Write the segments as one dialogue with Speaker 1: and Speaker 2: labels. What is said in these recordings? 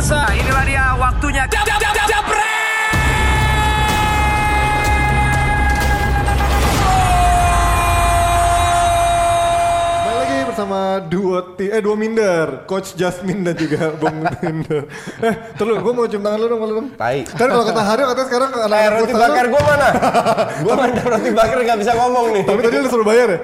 Speaker 1: pemirsa, inilah dia waktunya. Jab, jab, jab,
Speaker 2: lagi bersama duo ti eh dua minder, Coach Jasmine dan juga Bang Minder. Eh, terus gue mau cium tangan lu dong, lu dong.
Speaker 3: Tai.
Speaker 2: Kan kalau kata Haryo katanya sekarang
Speaker 3: Eh,
Speaker 2: anak-anak
Speaker 3: roti
Speaker 2: futsal
Speaker 3: bakar gue mana? gue mana roti bakar nggak bisa ngomong nih.
Speaker 2: Tapi tadi lu suruh bayar ya?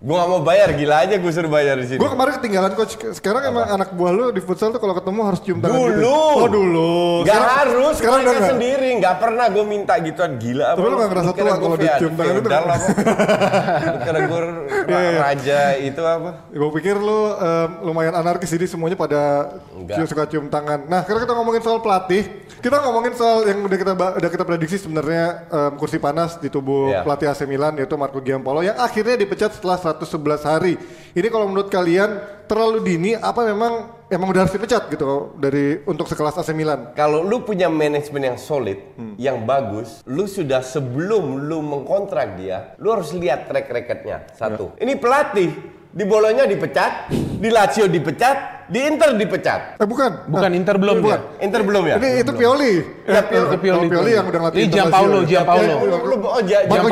Speaker 3: Gue nggak mau bayar, gila aja gue suruh bayar di sini.
Speaker 2: Gue kemarin ketinggalan coach. Sekarang emang anak buah lu di futsal tuh kalau ketemu harus cium tangan gitu.
Speaker 3: Dulu.
Speaker 2: Oh dulu.
Speaker 3: Gak
Speaker 2: Sekarang-
Speaker 3: harus,
Speaker 2: Sekarang udah nggak.
Speaker 3: sendiri. Gak pernah gue minta gituan gila.
Speaker 2: Tapi lu nggak ngerasa tua kalau dicium tangan itu?
Speaker 3: Udah lah, karena gue
Speaker 2: Iya, iya.
Speaker 3: raja itu apa?
Speaker 2: Gue pikir lu em, lumayan anarkis jadi semuanya pada
Speaker 3: Enggak.
Speaker 2: suka cium tangan. Nah, sekarang kita ngomongin soal pelatih. Kita ngomongin soal yang udah kita udah kita prediksi sebenarnya em, kursi panas di tubuh
Speaker 3: Iya.
Speaker 2: pelatih AC Milan yaitu Marco Giampolo yang akhirnya dipecat setelah 111 hari. Ini kalau menurut kalian terlalu dini apa memang emang udah harus dipecat gitu dari untuk sekelas AC Milan?
Speaker 3: Kalau lu punya manajemen yang solid,
Speaker 2: Hmm.
Speaker 3: yang bagus, lu sudah sebelum lu mengkontrak dia, lu harus lihat track recordnya. Satu.
Speaker 2: Ya.
Speaker 3: Ini pelatih, di Bolonya dipecat, di Lazio dipecat, di Inter dipecat.
Speaker 2: Eh bukan.
Speaker 4: Bukan, Inter belum
Speaker 2: bukan.
Speaker 4: dia.
Speaker 3: Inter belum ya?
Speaker 2: Ini itu Pioli.
Speaker 3: Ya,
Speaker 2: Eh,
Speaker 3: Pioli.
Speaker 2: eh,
Speaker 4: Pioli.
Speaker 2: Pioli yang udah ngelatih
Speaker 4: Ini
Speaker 3: Lu, lu, oh, ja,
Speaker 2: Marco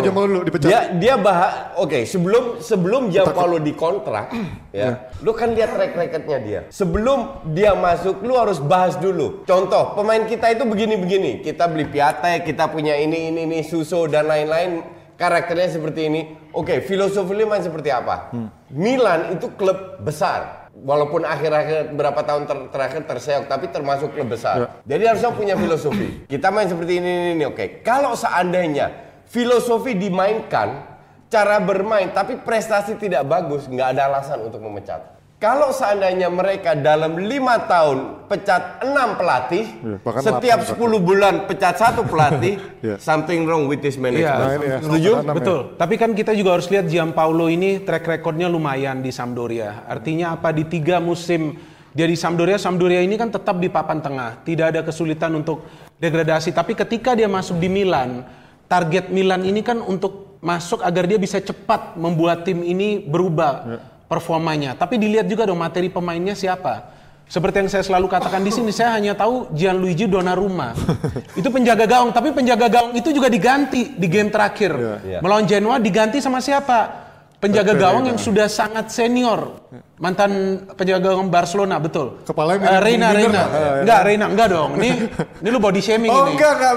Speaker 2: Giampolo dulu dipecat.
Speaker 3: Dia dia bahas oke sebelum sebelum Giampaolo dikontrak ya. Lu kan lihat track recordnya dia. Sebelum dia masuk lu harus bahas dulu. Contoh, pemain kita itu begini-begini. Kita beli Piate, kita punya ini ini ini Suso dan lain-lain karakternya seperti ini. Oke, filosofi lu main seperti apa? Milan itu klub besar. Walaupun akhir-akhir berapa tahun ter- terakhir terseok, tapi termasuk klub besar. Jadi harusnya punya filosofi. Kita main seperti ini, ini, ini. Oke, kalau seandainya filosofi dimainkan, cara bermain, tapi prestasi tidak bagus, nggak ada alasan untuk memecat. Kalau seandainya mereka dalam lima tahun pecat enam pelatih,
Speaker 2: Iya, bahkan
Speaker 3: setiap
Speaker 2: delapan
Speaker 3: 10 bulan pecat satu pelatih,
Speaker 2: Iya.
Speaker 3: something wrong with this management.
Speaker 2: Nah, ini ya,
Speaker 3: Setuju?
Speaker 2: ya.
Speaker 4: Betul. Tapi kan kita juga harus lihat Giampaolo ini track recordnya lumayan di Sampdoria. Artinya apa di tiga musim dia di Sampdoria, Sampdoria ini kan tetap di papan tengah, tidak ada kesulitan untuk degradasi. Tapi ketika dia masuk di Milan, target Milan ini kan untuk masuk agar dia bisa cepat membuat tim ini berubah performanya. Tapi dilihat juga dong materi pemainnya siapa. Seperti yang saya selalu katakan di sini, saya hanya tahu Gianluigi Donnarumma. itu penjaga gawang, tapi penjaga gawang itu juga diganti di game terakhir.
Speaker 3: Iya.
Speaker 4: Melawan Genoa diganti sama siapa? Penjaga gawang yang sudah sangat senior. Mantan penjaga gawang Barcelona, betul.
Speaker 2: Kepalanya
Speaker 4: Eh,
Speaker 2: mirip
Speaker 4: Reina, Reina.
Speaker 2: nggak?
Speaker 4: Enggak, Reina, enggak dong. Ini ini lu body shaming
Speaker 2: Oh
Speaker 4: ini.
Speaker 2: enggak enggak.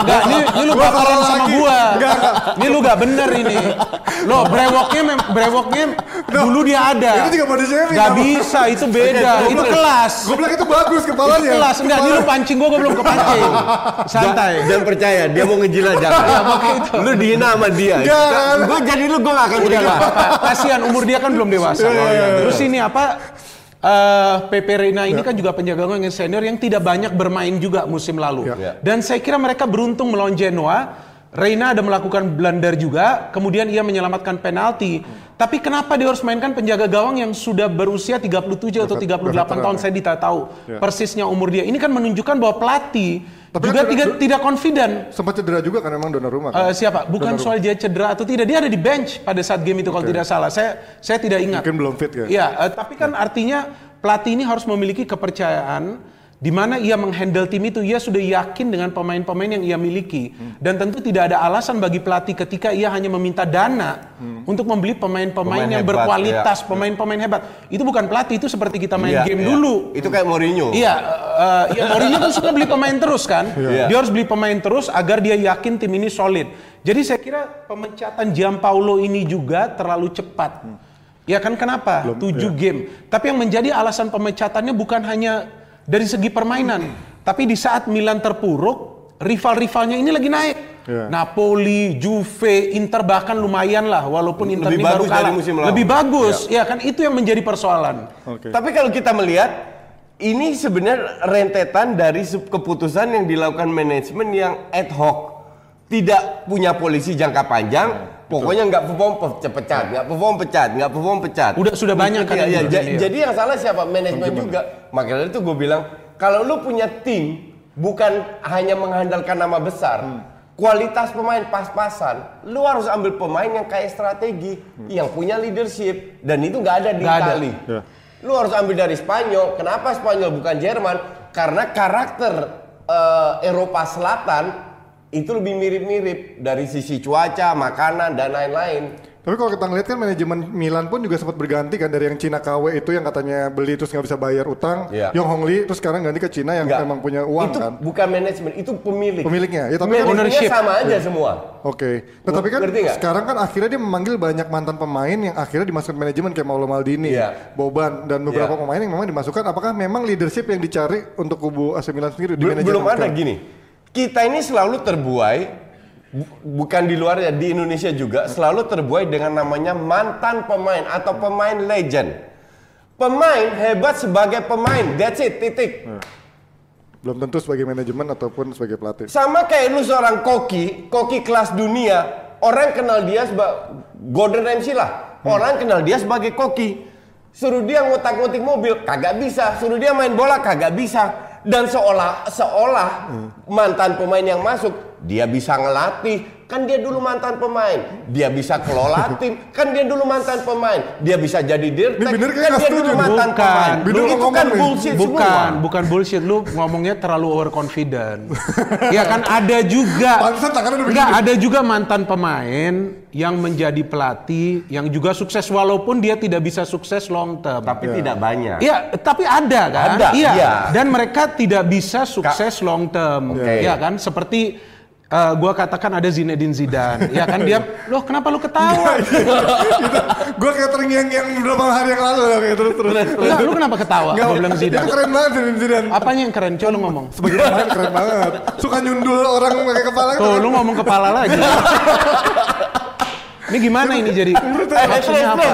Speaker 4: Enggak, ini, ini lu
Speaker 2: Gua
Speaker 4: bakalan sama
Speaker 2: lagi.
Speaker 4: gua.
Speaker 2: Enggak, enggak.
Speaker 4: Ini lu gak bener ini. Lo brewoknya mem- brewoknya dulu dia ada.
Speaker 2: Itu juga body shaming,
Speaker 4: Gak bisa, itu beda.
Speaker 2: Gua
Speaker 4: itu kelas.
Speaker 2: Gue bilang itu bagus
Speaker 4: Itu
Speaker 2: kepalanya.
Speaker 4: kelas. Enggak, ini lu
Speaker 2: Kepala-
Speaker 4: pancing gua, gua belum kepancing. Santai.
Speaker 3: Dan percaya dia mau ngejilat jangan. Lu dihina sama dia.
Speaker 2: Jangan.
Speaker 3: Gue jadi lu gue gak akan
Speaker 4: Udah
Speaker 3: terima.
Speaker 4: lah, apa, kasihan umur dia kan belum dewasa. Terus ini apa? eh Pepe Reina ini kan juga penjaga gawang yang senior yang tidak banyak bermain juga musim lalu.
Speaker 2: Iya.
Speaker 4: Dan saya kira mereka beruntung melawan Genoa. Reina ada melakukan blunder juga, kemudian ia menyelamatkan penalti. Tapi kenapa dia harus mainkan penjaga gawang yang sudah berusia 37 atau 38
Speaker 2: veteran,
Speaker 4: tahun
Speaker 2: ya.
Speaker 4: saya tidak tahu persisnya umur dia. Ini kan menunjukkan bahwa pelatih
Speaker 2: Tapi
Speaker 4: juga
Speaker 2: kan
Speaker 4: tidak
Speaker 2: cedera-
Speaker 4: tidak confident.
Speaker 2: Sempat cedera juga kan emang Donnarumma kan?
Speaker 4: Eh, siapa? Bukan soal dia cedera atau tidak. Dia ada di bench pada saat game itu kalau tidak salah. Saya saya tidak ingat.
Speaker 2: Mungkin belum fit kan?
Speaker 4: Iya, eh, tapi kan artinya pelatih ini harus memiliki kepercayaan di mana ia menghandle tim itu, ia sudah yakin dengan pemain-pemain yang ia miliki.
Speaker 2: Hmm.
Speaker 4: Dan tentu tidak ada alasan bagi pelatih ketika ia hanya meminta dana untuk membeli pemain-pemain
Speaker 3: Pemain
Speaker 4: yang
Speaker 3: hebat,
Speaker 4: berkualitas, pemain-pemain hebat. Itu bukan pelatih, itu seperti kita main
Speaker 3: Iya,
Speaker 4: game
Speaker 3: iya.
Speaker 4: dulu.
Speaker 3: Itu kayak Mourinho.
Speaker 4: Iya, eh, ya Mourinho kan suka beli pemain terus kan.
Speaker 3: Iya.
Speaker 4: Dia harus beli pemain terus agar dia yakin tim ini solid. Jadi saya kira pemecatan Giampaolo ini juga terlalu cepat. Ya kan kenapa? Tujuh game. Tapi yang menjadi alasan pemecatannya bukan hanya dari segi permainan, tapi di saat Milan terpuruk, rival-rivalnya ini lagi naik.
Speaker 2: Iya.
Speaker 4: Napoli, Juve, Inter bahkan lumayan lah, walaupun Inter
Speaker 3: Lebih
Speaker 4: ini baru kalah.
Speaker 3: musim lalu.
Speaker 4: Lebih bagus, ya kan itu yang menjadi persoalan.
Speaker 2: Oke.
Speaker 3: Tapi kalau kita melihat ini sebenarnya rentetan dari keputusan yang dilakukan manajemen yang ad hoc, tidak punya polisi jangka panjang. Pokoknya nggak perform pe- pecat, nggak perform pecat, nggak perform pecat.
Speaker 4: Udah- sudah banyak kan
Speaker 3: iya.
Speaker 4: gitu, iya.
Speaker 3: Jadi yang salah siapa? Manajemen juga. Makanya itu gue bilang, kalau lu punya tim bukan hanya mengandalkan nama besar,
Speaker 4: Hmm.
Speaker 3: kualitas pemain pas-pasan, lu harus ambil pemain yang kayak strategi, yang punya leadership, dan itu nggak ada di
Speaker 4: ada.
Speaker 3: Itali.
Speaker 2: Ya.
Speaker 3: Lu harus ambil dari Spanyol. Kenapa Spanyol bukan Jerman? Karena karakter eh, Eropa Selatan itu lebih mirip-mirip dari sisi cuaca, makanan dan lain-lain.
Speaker 2: Tapi kalau kita ngeliat kan manajemen Milan pun juga sempat berganti kan dari yang Cina KW itu yang katanya beli terus nggak bisa bayar utang,
Speaker 3: Iya.
Speaker 2: Yong Hong Lee terus sekarang ganti ke Cina yang
Speaker 3: Enggak.
Speaker 2: memang punya uang
Speaker 3: itu
Speaker 2: kan.
Speaker 3: bukan manajemen, itu pemilik.
Speaker 2: Pemiliknya, ya, tapi kan-
Speaker 4: Ownership.
Speaker 3: sama aja semua.
Speaker 2: Oke, tetapi kan
Speaker 3: Ngerti nggak?
Speaker 2: sekarang kan akhirnya dia memanggil banyak mantan pemain yang akhirnya dimasukkan manajemen kayak Mauro Maldini,
Speaker 3: Iya.
Speaker 2: Boban dan beberapa
Speaker 3: Iya.
Speaker 2: pemain yang memang dimasukkan. Apakah memang leadership yang dicari untuk kubu AC Milan sendiri di
Speaker 3: Belum,
Speaker 2: manajemen
Speaker 3: belum ada gini. Kita ini selalu terbuai bu- bukan di luar ya di Indonesia juga selalu terbuai dengan namanya mantan pemain atau pemain legend. Pemain hebat sebagai pemain, that's it, titik.
Speaker 2: Belum tentu sebagai manajemen ataupun sebagai pelatih.
Speaker 3: Sama kayak lu seorang koki, koki kelas dunia, orang kenal dia sebagai Gordon Ramsay lah. Orang kenal dia sebagai koki. Suruh dia ngotak-ngotik mobil, kagak bisa. Suruh dia main bola, kagak bisa. Dan seolah seolah mantan pemain yang masuk, dia bisa ngelatih. Kan dia dulu mantan pemain. Dia bisa kelola tim. Kan dia dulu mantan pemain. Dia bisa jadi dirtek. Kan
Speaker 2: nggak
Speaker 3: dia dulu mantan
Speaker 4: Bukan.
Speaker 3: pemain.
Speaker 2: Bener
Speaker 3: Itu kan
Speaker 2: nih.
Speaker 3: bullshit
Speaker 4: Bukan,
Speaker 3: semua.
Speaker 4: bukan bullshit. Lu ngomongnya terlalu overconfident. ya kan ada juga. Enggak, ada juga mantan pemain yang menjadi pelatih yang juga sukses walaupun dia tidak bisa sukses long term.
Speaker 3: Tapi tidak banyak.
Speaker 4: Iya, tapi ada kan?
Speaker 3: Ada,
Speaker 4: iya.
Speaker 3: iya.
Speaker 4: Dan mereka tidak bisa sukses long term.
Speaker 3: Oke.
Speaker 4: Iya kan? Seperti eh, gua katakan ada Zinedine Zidane. ya kan dia, loh kenapa lu ketawa?
Speaker 2: Gue kayak terngiang yang beberapa hari yang lalu kayak terus terus.
Speaker 4: Enggak, lu kenapa ketawa?
Speaker 2: Nggak,
Speaker 4: Gua bilang
Speaker 2: itu
Speaker 4: Zidane.
Speaker 2: keren banget Zidane Zidane.
Speaker 4: Apanya yang keren? Coba lu ngomong.
Speaker 2: Sebagai pemain keren banget. Suka nyundul orang pakai kepala.
Speaker 4: Tuh, lu ngomong kepala lagi. Ini gimana ini jadi? Maksudnya apa?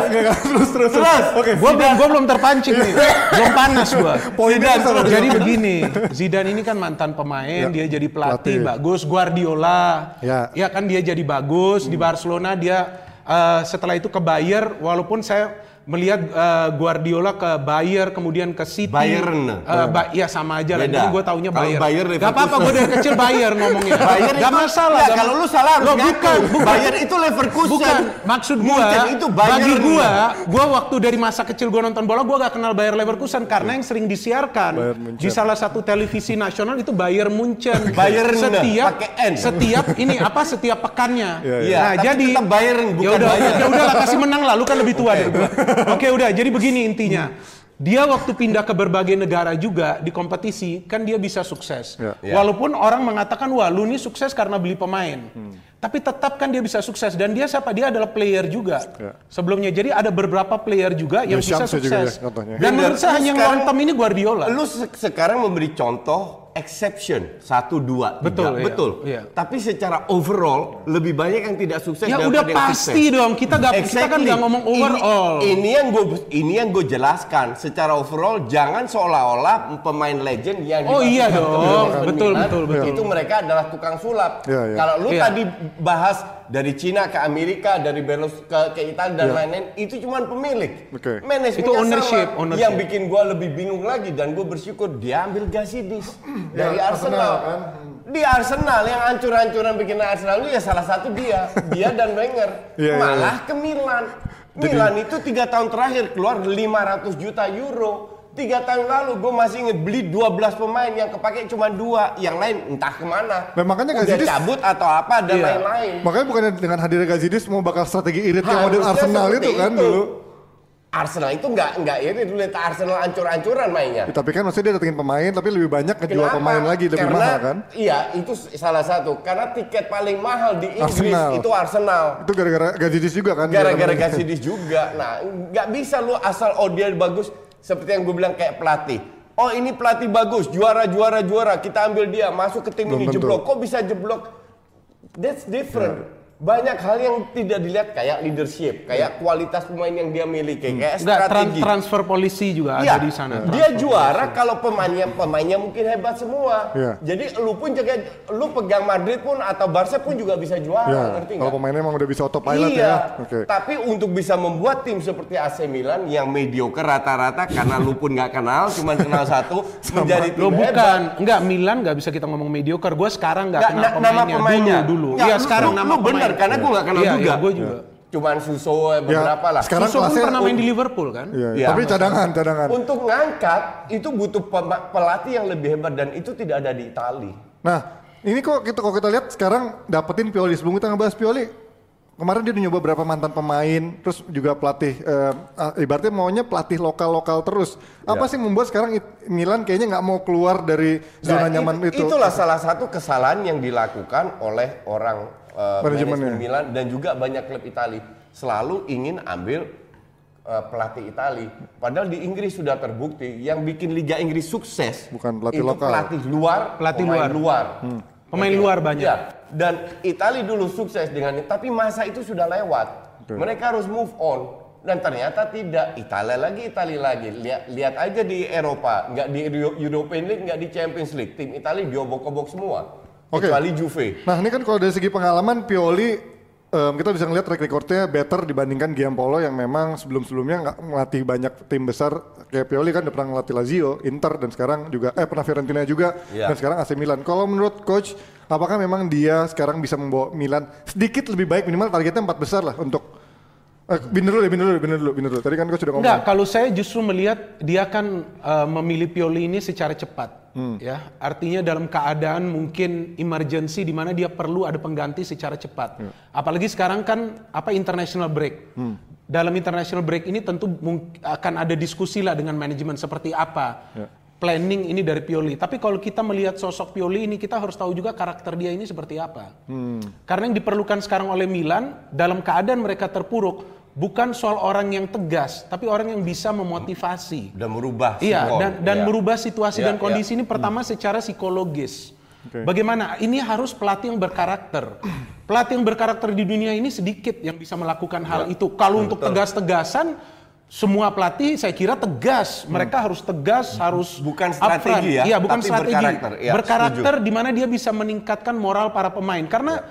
Speaker 2: terus terus terus. Oke.
Speaker 4: Gua belum gua belum terpancing nih. Belum panas gua.
Speaker 2: Poinnya
Speaker 4: jadi begini, Zidane ini kan mantan pemain, dia jadi pelatih,
Speaker 2: pelatih.
Speaker 4: bagus. Guardiola,
Speaker 2: Ya.
Speaker 4: ya kan dia jadi bagus di Barcelona dia eh, setelah itu ke Bayer walaupun saya melihat eh, Guardiola ke Bayer kemudian ke City.
Speaker 3: Bayern.
Speaker 4: Eh, ba- iya sama aja lah. Jadi gue taunya Bayer.
Speaker 3: Bayer
Speaker 4: Gak apa-apa gue dari kecil Bayer ngomongnya.
Speaker 3: Bayer
Speaker 4: Gak
Speaker 3: itu-
Speaker 4: masalah.
Speaker 3: Ya,
Speaker 4: gak
Speaker 3: kalau lu salah harus ngaku.
Speaker 4: bukan, bukan.
Speaker 3: Bayer itu Leverkusen.
Speaker 4: Bukan, maksud gua,
Speaker 3: Munchen itu Bayern.
Speaker 4: bagi gua, gua waktu dari masa kecil gua nonton bola, gua gak kenal Bayer Leverkusen karena yang sering disiarkan
Speaker 2: Bayern
Speaker 4: di salah satu televisi nasional itu Bayer Munchen.
Speaker 3: Bayern,
Speaker 4: setiap
Speaker 3: N.
Speaker 4: setiap ini apa setiap pekannya.
Speaker 2: Iya,
Speaker 3: iya.
Speaker 4: Nah,
Speaker 3: Tapi
Speaker 4: jadi
Speaker 3: Bayern, bukan
Speaker 4: ya udah,
Speaker 3: Bayern.
Speaker 4: ya udah lah kasih menang lah, lu kan lebih tua dari gua. Oke, udah. Jadi begini intinya. Dia waktu pindah ke berbagai negara juga di kompetisi kan dia bisa sukses.
Speaker 2: Ya.
Speaker 3: Ya.
Speaker 4: Walaupun orang mengatakan wah lu ini sukses karena beli pemain.
Speaker 2: Hmm.
Speaker 4: Tapi tetap kan dia bisa sukses dan dia siapa? Dia adalah player juga.
Speaker 2: Ya.
Speaker 4: Sebelumnya jadi ada beberapa player juga yang bisa
Speaker 2: Deschamps juga
Speaker 4: sukses.
Speaker 2: ya,
Speaker 4: dan menurut saya
Speaker 3: Lu
Speaker 4: yang ini Guardiola.
Speaker 3: Lu se- sekarang memberi contoh exception satu dua tiga.
Speaker 4: Betul, iya.
Speaker 3: betul.
Speaker 4: Iya.
Speaker 3: Tapi secara overall lebih banyak yang tidak sukses
Speaker 4: ya udah
Speaker 3: yang
Speaker 4: pasti
Speaker 3: sukses.
Speaker 4: dong. Kita gak, kita kan
Speaker 3: Exactly.
Speaker 4: nggak ngomong
Speaker 3: Ini-
Speaker 4: overall.
Speaker 3: Ini, yang gue ini yang gue jelaskan secara overall jangan seolah-olah pemain legend yang
Speaker 4: Oh iya dong. Betul,
Speaker 3: Milan,
Speaker 4: betul, betul.
Speaker 3: Itu mereka adalah tukang sulap.
Speaker 2: Iya, iya.
Speaker 3: Kalau lu
Speaker 4: Iya.
Speaker 3: tadi bahas dari Cina ke Amerika, dari Belarus ke, ke Italia dan lain-lain, itu cuma pemilik.
Speaker 2: Oke.
Speaker 3: Manajemennya
Speaker 4: Itu ownership,
Speaker 3: sama.
Speaker 4: ownership.
Speaker 3: Yang bikin gue lebih bingung lagi dan gue bersyukur dia ambil Gazidis dari
Speaker 2: Ya,
Speaker 3: Arsenal.
Speaker 2: Arsenal, kan?
Speaker 3: Di Arsenal yang ancur-ancuran bikin Arsenal itu ya salah satu dia, dia dan Wenger.
Speaker 2: Iya, iya,
Speaker 3: Malah ke Milan. Milan itu tiga tahun terakhir keluar 500 juta euro. Tiga tahun lalu gue masih inget beli 12 pemain yang kepake cuma dua, yang lain entah ke mana.
Speaker 2: Nah, makanya
Speaker 3: Udah
Speaker 2: Gazidis-
Speaker 3: cabut atau apa dan
Speaker 4: Iya.
Speaker 3: lain-lain.
Speaker 2: Makanya bukannya dengan hadirnya Gazidis mau bakal strategi irit kayak model Arsenal itu kan
Speaker 3: itu.
Speaker 2: dulu.
Speaker 3: Arsenal itu nggak nggak ini dulu lihat Arsenal ancur-ancuran mainnya.
Speaker 2: Ya, tapi kan maksudnya dia datengin pemain tapi lebih banyak ngejual
Speaker 3: Kenapa?
Speaker 2: pemain lagi lebih
Speaker 3: Karena,
Speaker 2: mahal kan.
Speaker 3: Iya, itu salah satu. Karena tiket paling mahal di Inggris
Speaker 2: Arsenal.
Speaker 3: itu Arsenal.
Speaker 2: Itu gara-gara Gazidis juga kan.
Speaker 3: Gara-gara. Gazidis juga. Nah, nggak bisa lu asal oh dia bagus seperti yang gue bilang kayak pelatih. Oh ini pelatih bagus, juara juara juara, kita ambil dia masuk ke tim
Speaker 2: Belum
Speaker 3: ini
Speaker 2: tentu.
Speaker 3: jeblok. Kok bisa jeblok? That's different. Banyak hal yang tidak dilihat kayak leadership, kayak kualitas pemain yang dia miliki, kayak
Speaker 4: Enggak, tran-
Speaker 3: strategi.
Speaker 4: transfer polisi juga
Speaker 3: Iya,
Speaker 4: ada di sana.
Speaker 3: Dia juara kalau pemainnya pemainnya mungkin hebat semua.
Speaker 2: Iya.
Speaker 3: Jadi lu pun jaga lu pegang Madrid pun atau Barca pun juga bisa juara,
Speaker 2: Ya,
Speaker 3: ngerti
Speaker 2: kalau pemainnya emang udah bisa autopilot
Speaker 3: iya.
Speaker 2: ya. Oke.
Speaker 3: Tapi untuk bisa membuat tim seperti AC Milan yang mediocre rata-rata karena lu pun nggak kenal, cuma kenal satu menjadi tim
Speaker 4: Lo
Speaker 3: hebat.
Speaker 4: bukan, enggak Milan nggak bisa kita ngomong mediocre. Gue sekarang nggak kenal
Speaker 3: na-
Speaker 4: pemainnya.
Speaker 3: nama pemainnya.
Speaker 4: Dulu, dulu. Iya
Speaker 3: lu-
Speaker 4: sekarang
Speaker 3: lu-
Speaker 4: nama
Speaker 3: lu bener,
Speaker 4: pemain.
Speaker 3: karena gua nggak kenal
Speaker 4: Iya,
Speaker 3: juga.
Speaker 4: Iya, gue juga.
Speaker 3: cuman Suso beberapa lah.
Speaker 2: sekarang
Speaker 4: Suso pun pernah main di Liverpool kan?
Speaker 2: Iya,
Speaker 3: Iya.
Speaker 2: Tapi cadangan, cadangan.
Speaker 3: Untuk ngangkat itu butuh pelatih yang lebih hebat dan itu tidak ada di Itali.
Speaker 2: Nah, ini kok kita kalau kita lihat sekarang dapetin Pioli. Sebelum kita ngebahas Pioli, kemarin dia udah nyoba berapa mantan pemain, terus juga pelatih, eh, ah, ibaratnya maunya pelatih lokal-lokal terus. Apa
Speaker 3: Ya.
Speaker 2: sih membuat sekarang it- Milan kayaknya nggak mau keluar dari zona
Speaker 3: Nah,
Speaker 2: nyaman
Speaker 3: it-
Speaker 2: itu?
Speaker 3: Itulah salah satu kesalahan yang dilakukan oleh orang uh, manajemen Milan dan juga banyak klub Itali selalu ingin ambil uh, pelatih Itali. Padahal di Inggris sudah terbukti yang bikin Liga Inggris sukses
Speaker 2: Bukan pelatih
Speaker 3: itu
Speaker 2: lokal.
Speaker 3: pelatih luar,
Speaker 4: Pelatih
Speaker 3: pemain
Speaker 4: luar.
Speaker 3: luar.
Speaker 4: Pemain luar banyak.
Speaker 3: Ya, dan Itali dulu sukses dengan itu, tapi masa itu sudah lewat. Mereka harus move on. Dan ternyata tidak, Italia lagi, Italia lagi. Lihat, lihat aja di Eropa, nggak di Euro- European League, nggak di Champions League. Tim Italia diobok-obok semua.
Speaker 2: Oke.
Speaker 3: Kecuali Juve.
Speaker 2: Nah ini kan kalau dari segi pengalaman Pioli em, kita bisa ngeliat track recordnya better dibandingkan Giampolo yang memang sebelum-sebelumnya nggak ngelatih banyak tim besar kayak Pioli kan udah pernah ngelatih Lazio, Inter dan sekarang juga eh pernah Fiorentina juga
Speaker 3: Iya.
Speaker 2: dan sekarang AC Milan. Kalau menurut coach apakah memang dia sekarang bisa membawa Milan sedikit lebih baik minimal targetnya empat besar lah untuk Binder dulu binder dulu, binder dulu, binder dulu. Tadi kan coach sudah ngomong.
Speaker 4: Enggak, kalau saya justru melihat dia akan eh, memilih Pioli ini secara cepat. Ya, artinya dalam keadaan mungkin emergency di mana dia perlu ada pengganti secara cepat. Apalagi sekarang kan apa international break. Dalam international break ini tentu akan ada diskusi lah dengan manajemen seperti apa planning ini dari Pioli. Tapi kalau kita melihat sosok Pioli ini kita harus tahu juga karakter dia ini seperti apa. Karena yang diperlukan sekarang oleh Milan dalam keadaan mereka terpuruk bukan soal orang yang tegas, tapi orang yang bisa memotivasi.
Speaker 3: Udah merubah
Speaker 4: Iya, dan dan
Speaker 3: Iya.
Speaker 4: merubah situasi
Speaker 3: Iya,
Speaker 4: dan kondisi
Speaker 3: iya.
Speaker 4: ini pertama secara psikologis. Bagaimana? Ini harus pelatih yang berkarakter. Pelatih yang berkarakter di dunia ini sedikit yang bisa melakukan hal itu. Kalau untuk tegas-tegasan, semua pelatih saya kira tegas. Mereka harus tegas, harus
Speaker 3: Bukan
Speaker 4: upfront.
Speaker 3: strategi ya,
Speaker 4: Iya, bukan
Speaker 3: tapi
Speaker 4: strategi.
Speaker 3: berkarakter. Iya,
Speaker 4: berkarakter di mana dia bisa meningkatkan moral para pemain. Karena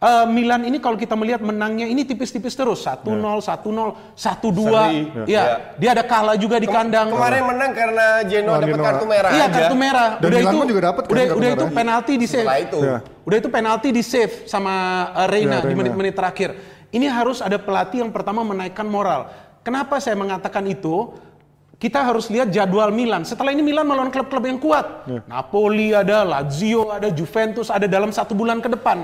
Speaker 4: eh, Milan ini kalau kita melihat menangnya ini tipis-tipis terus. 1-0, 1-0, 1-2.
Speaker 3: Seri.
Speaker 4: Iya,
Speaker 3: Ya.
Speaker 4: dia ada kalah juga di kandang.
Speaker 3: Kemarin menang karena Genoa dapat
Speaker 2: Genoa.
Speaker 3: kartu merah
Speaker 4: Iya kartu merah.
Speaker 2: Dan
Speaker 4: udah
Speaker 2: Milan
Speaker 4: itu
Speaker 2: juga dapat kan
Speaker 4: udah,
Speaker 2: kartu
Speaker 4: udah itu penalti di save.
Speaker 3: Setelah itu.
Speaker 2: Iya.
Speaker 4: Udah itu penalti di save sama uh, Reina
Speaker 2: Ya,
Speaker 4: di menit-menit terakhir. Ini harus ada pelatih yang pertama menaikkan moral. Kenapa saya mengatakan itu? Kita harus lihat jadwal Milan. Setelah ini Milan melawan klub-klub yang kuat. Napoli ada, Lazio ada, Juventus ada dalam satu bulan ke depan.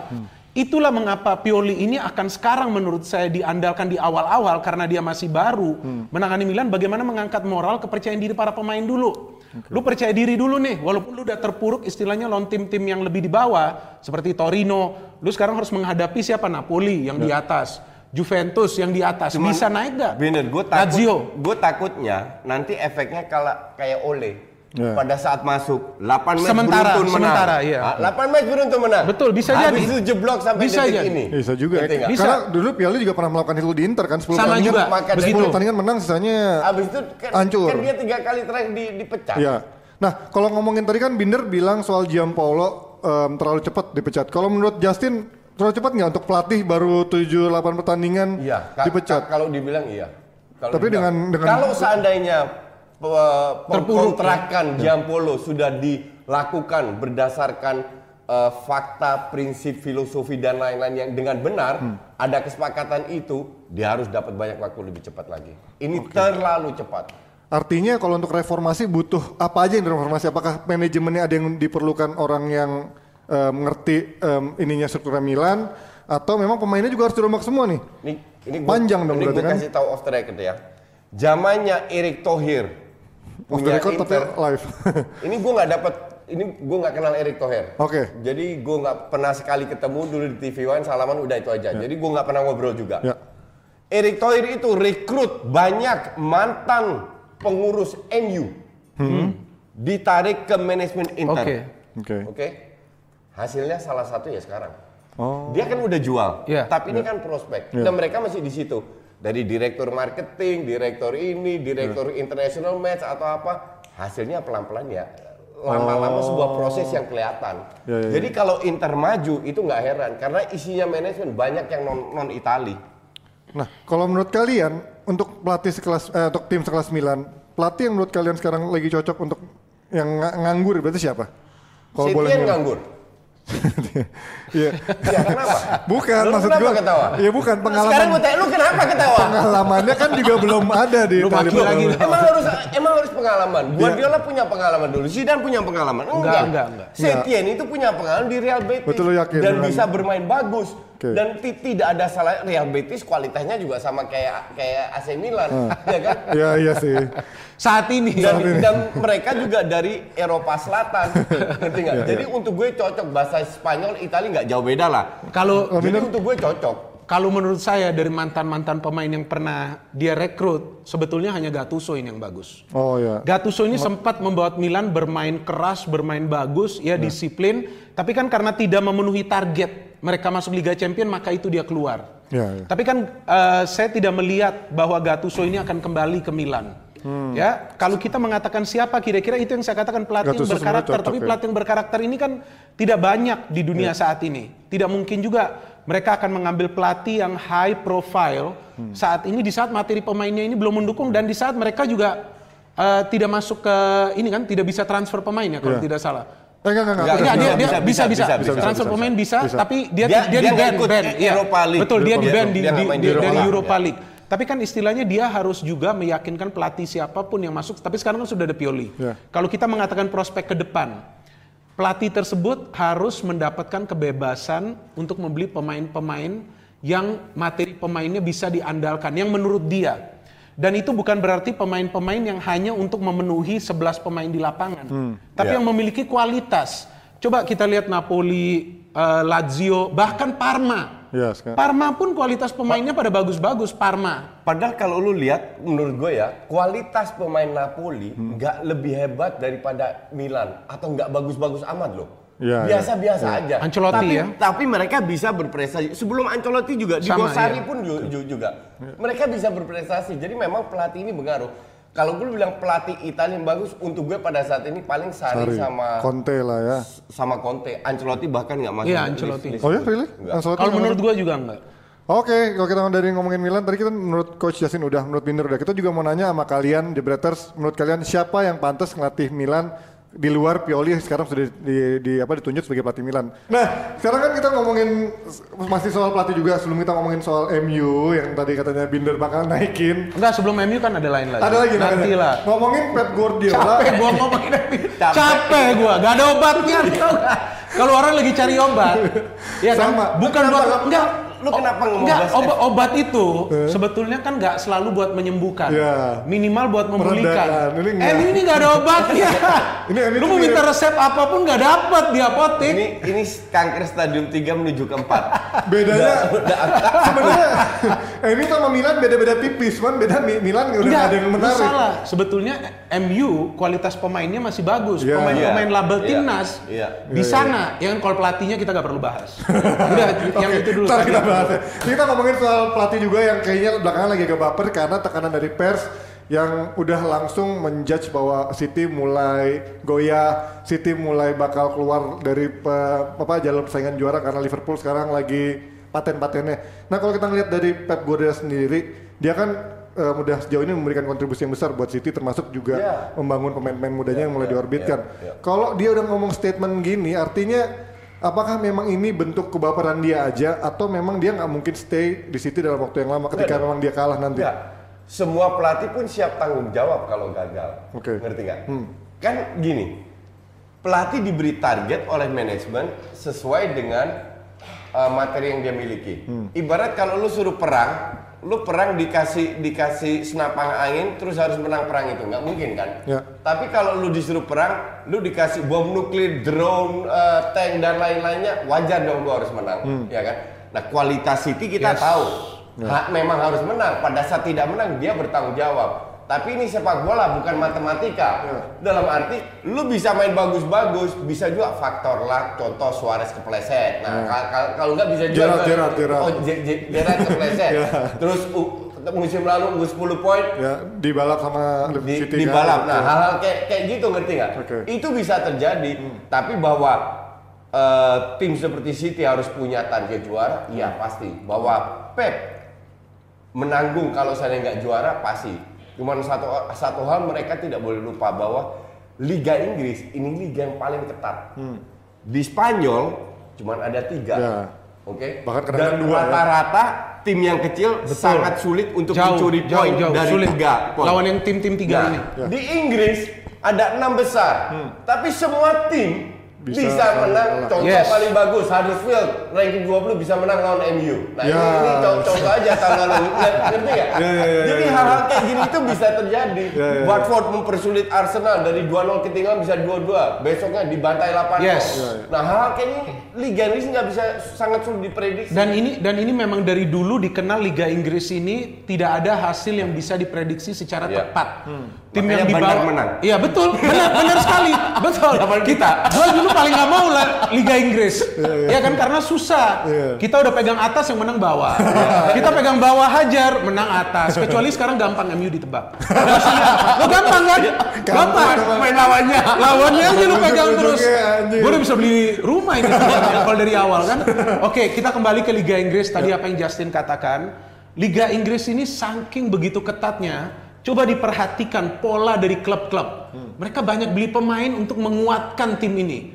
Speaker 4: Itulah mengapa Pioli ini akan sekarang menurut saya diandalkan di awal-awal karena dia masih baru menangani Milan. Bagaimana mengangkat moral kepercayaan diri para pemain dulu. Lu percaya diri dulu nih, walaupun lu udah terpuruk istilahnya lawan tim-tim yang lebih di bawah seperti Torino. Lu sekarang harus menghadapi siapa Napoli yang di atas, Juventus yang di atas.
Speaker 3: Cuman,
Speaker 4: Bisa naik gak?
Speaker 3: Bener, gue
Speaker 4: Lazio.
Speaker 3: takut, gue takutnya nanti efeknya kalau kayak Ole.
Speaker 2: Ya.
Speaker 3: Pada saat masuk 8 match
Speaker 4: Sementara,
Speaker 3: beruntun menang.
Speaker 4: sementara, iya.
Speaker 3: Ah, 8 match beruntun menang.
Speaker 4: Betul, bisa
Speaker 3: Habis
Speaker 4: jadi.
Speaker 3: itu jeblok sampai
Speaker 4: Bisa
Speaker 3: detik
Speaker 4: jadi.
Speaker 3: ini.
Speaker 2: Bisa juga ya.
Speaker 4: Bisa.
Speaker 2: Karena dulu Pioli juga pernah melakukan itu di Inter kan 10
Speaker 4: Sama
Speaker 2: pertandingan.
Speaker 4: juga,
Speaker 3: Maka
Speaker 2: 10
Speaker 4: begitu.
Speaker 2: pertandingan menang sisanya
Speaker 3: Habis itu kan,
Speaker 2: Hancur.
Speaker 3: kan dia tiga kali terakhir di, dipecat.
Speaker 2: Iya. Nah, kalau ngomongin tadi kan Binder bilang soal Giampolo em, terlalu cepat dipecat. Kalau menurut Justin terlalu cepat nggak untuk pelatih baru 7-8 pertandingan
Speaker 3: Iya,
Speaker 2: dipecat?
Speaker 3: ka- kalau dibilang iya. Kalau
Speaker 2: Tapi dengan-
Speaker 3: dibilang-
Speaker 2: dengan-
Speaker 3: kalau seandainya pe-
Speaker 4: Terpuruk,
Speaker 3: pengkontrakan Giampolo sudah dilakukan berdasarkan eh, fakta, prinsip, filosofi dan lain-lain yang dengan benar ada kesepakatan itu, dia harus dapat banyak waktu lebih cepat lagi. Ini terlalu cepat.
Speaker 2: Artinya kalau untuk reformasi butuh apa aja yang reformasi? Apakah manajemennya ada yang diperlukan orang yang em, ngerti em, ininya strukturnya Milan atau memang pemainnya juga harus dirombak semua nih?
Speaker 3: Ini, ini gua,
Speaker 2: Panjang dong
Speaker 3: ini
Speaker 2: berarti kan?
Speaker 3: kasih tahu off the record ya. Zamannya Erick Thohir punya
Speaker 2: record tapi
Speaker 3: Inter.
Speaker 2: live.
Speaker 3: ini gue nggak dapat, ini gue nggak kenal Erick Thohir.
Speaker 2: Oke.
Speaker 3: Jadi gue nggak pernah sekali ketemu dulu di TV One, salaman udah itu aja. Jadi gue nggak pernah ngobrol juga.
Speaker 2: ya.
Speaker 3: Erick Thohir itu rekrut banyak mantan pengurus MU, ditarik ke manajemen Inter.
Speaker 4: Oke.
Speaker 2: Oke.
Speaker 3: Oke. Hasilnya salah satu ya sekarang.
Speaker 2: Oh.
Speaker 3: Dia kan udah jual,
Speaker 4: Iya.
Speaker 3: tapi ini kan prospek.
Speaker 2: Iya.
Speaker 3: Dan mereka masih di situ. Dari direktur marketing, direktur ini, direktur
Speaker 2: Iya.
Speaker 3: international match atau apa, hasilnya pelan-pelan ya. Lama-lama sebuah proses yang kelihatan.
Speaker 2: Oh. Iya, iya,
Speaker 3: Jadi kalau Inter maju itu nggak heran karena isinya manajemen banyak yang non non Itali.
Speaker 2: Nah, kalau menurut kalian untuk pelatih sekelas eh, untuk tim sekelas Milan, pelatih yang menurut kalian sekarang lagi cocok untuk yang nga- nganggur berarti siapa? Kalau boleh
Speaker 3: nganggur.
Speaker 2: Iya.
Speaker 3: Ya kenapa?
Speaker 2: Bukan
Speaker 3: Lu
Speaker 2: maksud
Speaker 3: kenapa
Speaker 2: gua.
Speaker 3: ketawa?
Speaker 2: Iya bukan
Speaker 3: Sekarang
Speaker 2: pengalaman.
Speaker 3: gue tanya, lu kenapa ketawa?
Speaker 2: Pengalamannya kan juga belum ada di
Speaker 4: Lu
Speaker 2: Itali.
Speaker 4: maki lagi.
Speaker 3: Emang harus emang harus pengalaman. Guardiola punya pengalaman dulu, Zidane punya pengalaman. Enggak,
Speaker 4: enggak, enggak.
Speaker 3: Setien itu punya pengalaman di Real Betis
Speaker 2: Betul, lu yakin
Speaker 3: dan bisa bermain bagus.
Speaker 2: Oke.
Speaker 3: Dan ti- tidak ada salah Real Betis kualitasnya juga sama kayak kayak AC Milan, ya kan?
Speaker 2: Iya iya sih.
Speaker 4: Saat ini.
Speaker 3: Dan, dan mereka juga dari Eropa Selatan, ngerti nggak?
Speaker 2: Iya,
Speaker 3: Jadi untuk gue cocok bahasa Spanyol, Itali nggak jauh beda lah.
Speaker 4: Kalau
Speaker 3: Jadi untuk gue cocok.
Speaker 4: Kalau menurut saya dari mantan-mantan pemain yang pernah dia rekrut, sebetulnya hanya Gattuso ini yang bagus.
Speaker 2: Oh ya.
Speaker 4: Gattuso ini sempat membuat Milan bermain keras, bermain bagus, ya disiplin, tapi kan karena tidak memenuhi target mereka masuk Liga Champion maka itu dia keluar.
Speaker 2: Ya, ya.
Speaker 4: Tapi kan eh, saya tidak melihat bahwa Gattuso ini akan kembali ke Milan. Ya, kalau kita mengatakan siapa kira-kira itu yang saya katakan pelatih yang
Speaker 2: Gattuso
Speaker 4: berkarakter,
Speaker 2: cocok
Speaker 4: tapi
Speaker 2: ya.
Speaker 4: pelatih yang berkarakter ini kan tidak banyak di dunia saat ini. Tidak mungkin juga mereka akan mengambil pelatih yang high profile saat ini di saat materi pemainnya ini belum mendukung dan di saat mereka juga eh, tidak masuk ke ini kan tidak bisa transfer pemain ya kalau
Speaker 2: Iya.
Speaker 4: tidak salah.
Speaker 2: Eh enggak enggak enggak.
Speaker 4: Dia,
Speaker 3: bisa,
Speaker 4: dia
Speaker 3: bisa,
Speaker 4: bisa, bisa,
Speaker 3: bisa, bisa,
Speaker 4: transfer pemain bisa,
Speaker 2: bisa.
Speaker 4: tapi dia
Speaker 3: Dia-
Speaker 4: dia,
Speaker 3: dia
Speaker 4: di
Speaker 3: nggak
Speaker 4: ban,
Speaker 3: ikut
Speaker 4: ban, iya.
Speaker 3: Europa League.
Speaker 4: Betul, dia di
Speaker 3: Dia-
Speaker 4: ban di, di- di- dari
Speaker 3: League,
Speaker 4: Europa
Speaker 3: ya.
Speaker 4: League. Tapi kan istilahnya dia harus juga meyakinkan pelatih siapa pun yang masuk. Tapi sekarang kan sudah ada Pioli.
Speaker 2: Ya.
Speaker 4: Kalau kita mengatakan prospek ke depan, pelatih tersebut harus mendapatkan kebebasan untuk membeli pemain-pemain yang materi pemainnya bisa diandalkan, yang menurut dia. Dan itu bukan berarti pemain-pemain yang hanya untuk memenuhi 11 pemain di lapangan, tapi
Speaker 3: Ya.
Speaker 4: yang memiliki kualitas. Coba kita lihat Napoli, eh, Lazio, bahkan Parma.
Speaker 2: Iya, sekarang.
Speaker 4: Parma pun kualitas pemainnya pada bagus-bagus. Parma.
Speaker 3: Padahal kalau lu lihat, menurut gue ya, kualitas pemain Napoli
Speaker 2: Hmm.
Speaker 3: nggak lebih hebat daripada Milan atau nggak bagus-bagus amat loh.
Speaker 2: Iya,
Speaker 3: Biasa-biasa aja.
Speaker 4: Ancelotti
Speaker 3: tapi,
Speaker 4: ya.
Speaker 3: Tapi mereka bisa berprestasi. Sebelum Ancelotti juga di
Speaker 4: Sama,
Speaker 3: Gosari
Speaker 4: iya.
Speaker 3: pun ju- ju- juga. Mereka bisa berprestasi. Jadi memang pelatih ini mengaruh. Kalau gue bilang pelatih Italia yang bagus, untuk gue pada saat ini paling Sari,
Speaker 2: Sorry.
Speaker 3: sama
Speaker 2: Conte lah ya.
Speaker 3: sama Conte. Ancelotti bahkan nggak masuk.
Speaker 4: Iya, Ancelotti.
Speaker 3: list-
Speaker 2: Oh ya, really? Ancelotti
Speaker 4: Kalau menurut gua juga enggak.
Speaker 2: Oke, kalau kita dari ngomongin Milan, tadi kita menurut Coach Jasin udah, menurut Binder udah. Kita juga mau nanya sama kalian, The Bretters, menurut kalian siapa yang pantas ngelatih Milan di luar Pioli sekarang sudah di, di- apa ditunjuk sebagai pelatih Milan. Nah, sekarang kan kita ngomongin masih soal pelatih juga sebelum kita ngomongin soal MU yang tadi katanya Binder bakal naikin.
Speaker 4: Enggak, sebelum MU kan ada lain lagi.
Speaker 2: Ada lagi
Speaker 4: Nanti
Speaker 2: makanya.
Speaker 4: lah.
Speaker 2: Ngomongin Pep Guardiola.
Speaker 4: Capek gua ngomongin.
Speaker 3: Capek.
Speaker 4: Capek gua, gak ada obatnya. Kalau orang lagi cari obat, ya kan?
Speaker 2: Sama.
Speaker 4: Bukan
Speaker 3: Kenapa
Speaker 4: buat
Speaker 3: nggak-
Speaker 4: enggak.
Speaker 3: Lu kenapa ngomong
Speaker 4: enggak,
Speaker 3: bahas
Speaker 4: obat, obat itu sebetulnya kan nggak selalu buat menyembuhkan.
Speaker 2: Iya.
Speaker 4: Minimal buat memulihkan.
Speaker 2: Ini enggak.
Speaker 4: MU ini nggak ada obatnya.
Speaker 2: Ini MU
Speaker 4: Lu mau minta resep apa pun nggak dapat di apotek.
Speaker 3: Ini ini kanker stadium 3 menuju ke 4.
Speaker 2: Bedanya sebenarnya MU sama Milan beda-beda tipis, cuman beda Mi- Milan udah nggak ada yang menarik.
Speaker 4: salah. Sebetulnya MU kualitas pemainnya masih bagus.
Speaker 2: Iya.
Speaker 4: Pemain-pemain
Speaker 3: Iya.
Speaker 4: label
Speaker 3: Iya.
Speaker 4: timnas
Speaker 3: Iya.
Speaker 4: di sana. Ya kan kalau pelatihnya kita nggak perlu bahas. Udah, yang
Speaker 2: Oke,
Speaker 4: itu dulu.
Speaker 2: ntar kita bahas ya. Kita ngomongin soal pelatih juga yang kayaknya belakangan lagi agak baper karena tekanan dari pers yang udah langsung menjudge bahwa City mulai goyah, City mulai bakal keluar dari apa jalur persaingan juara karena Liverpool sekarang lagi paten-patennya. Nah kalau kita ngeliat dari Pep Guardiola sendiri, dia kan eh, udah sejauh ini memberikan kontribusi yang besar buat City termasuk juga
Speaker 3: Ya.
Speaker 2: membangun pemain-pemain mudanya yang mulai
Speaker 3: ya,
Speaker 2: diorbitkan.
Speaker 3: ya, ya.
Speaker 2: Kalau dia udah ngomong statement gini, artinya apakah memang ini bentuk kebaperan dia aja atau memang dia nggak mungkin stay di City dalam waktu yang lama ketika
Speaker 3: Enggak.
Speaker 2: memang dia kalah nanti?
Speaker 3: Enggak. Semua pelatih pun siap tanggung jawab kalau gagal.
Speaker 2: Oke.
Speaker 3: Ngerti nggak? Kan gini, pelatih diberi target oleh manajemen sesuai dengan uh, materi yang dia miliki. Ibarat kalau lu suruh perang, lu perang dikasih dikasih senapang angin terus harus menang perang itu nggak mungkin kan?
Speaker 2: Ya.
Speaker 3: Tapi kalau lu disuruh perang, lu dikasih bom nuklir, drone, uh, tank dan lain-lainnya, wajar dong lu harus menang, ya kan? Nah kualitas City kita
Speaker 4: Yes.
Speaker 3: tahu, Ha- memang harus menang. Pada saat tidak menang dia bertanggung jawab. Tapi ini sepak bola bukan matematika. Dalam arti lu bisa main bagus-bagus, bisa juga faktor lah. Contoh Suarez kepleset. Nah ka- kalau nggak bisa juga
Speaker 2: Gerrard, Gerrard.
Speaker 3: Oh, Gerrard kepleset. Terus u- musim lalu u 10 poin,
Speaker 2: Ya, dibalap sama
Speaker 3: di,
Speaker 2: City kan?
Speaker 3: balap. Nah,
Speaker 2: Oke.
Speaker 3: hal-hal kayak kayak gitu ngerti nggak?
Speaker 2: Oke.
Speaker 3: Itu bisa terjadi. Tapi bahwa eh, tim seperti City harus punya target juara, iya pasti. Bahwa Pep menanggung kalau saya nggak juara pasti. Cuman satu satu hal mereka tidak boleh lupa bahwa Liga Inggris ini liga yang paling ketat. Di Spanyol cuman ada tiga.
Speaker 2: Ya.
Speaker 3: Oke.
Speaker 2: Bahkan kadang-kadang
Speaker 3: Dan
Speaker 2: dua, ya.
Speaker 3: rata-rata tim yang kecil sangat sulit untuk
Speaker 4: Jauh,
Speaker 3: mencuri poin dari
Speaker 4: sulit.
Speaker 3: tiga poin.
Speaker 4: Lawan yang tim-tim tiga
Speaker 3: Nah,
Speaker 4: ini.
Speaker 3: Di Inggris ada enam besar, tapi semua tim
Speaker 2: Bisa
Speaker 3: bisa, menang.
Speaker 2: kalah.
Speaker 3: Contoh
Speaker 4: Yes.
Speaker 3: paling bagus Huddersfield ranking 20 bisa menang lawan MU. Nah
Speaker 2: Ya.
Speaker 3: ini, ini contoh, contoh aja lalu, Ngerti- nggak?
Speaker 2: Ya, ya, ya,
Speaker 3: Jadi
Speaker 2: ya, ya.
Speaker 3: hal-hal kayak gini itu bisa terjadi.
Speaker 2: Ya, ya, ya.
Speaker 3: Watford mempersulit Arsenal dari 2-0 ketinggalan bisa 2-2. Besoknya dibantai 8-0.
Speaker 4: Yes.
Speaker 2: Ya, ya.
Speaker 3: Nah hal-hal kayak ini Liga Inggris nggak bisa sangat sulit diprediksi.
Speaker 4: Dan ini dan ini memang dari dulu dikenal Liga Inggris ini tidak ada hasil yang bisa diprediksi secara tepat. Tim
Speaker 3: Makanya
Speaker 4: yang dibawa
Speaker 3: menang.
Speaker 4: Iya betul, benar benar sekali. Betul. kita, gua dulu paling nggak mau lah Liga Inggris. Ya kan karena susah.
Speaker 2: Iya.
Speaker 4: Kita udah pegang atas yang menang bawah. kita pegang bawah hajar, menang atas. Kecuali sekarang gampang MU ditebak. Maksudnya, Lo gampang kan? Gampang. Main lawannya. Lawannya aja lu pegang terus. Gue udah bisa beli rumah ini kalau dari awal kan. Oke, kita kembali ke Liga Inggris tadi apa yang Justin katakan. Liga Inggris ini saking begitu ketatnya. Coba diperhatikan pola dari klub-klub. Mereka banyak beli pemain untuk menguatkan tim ini.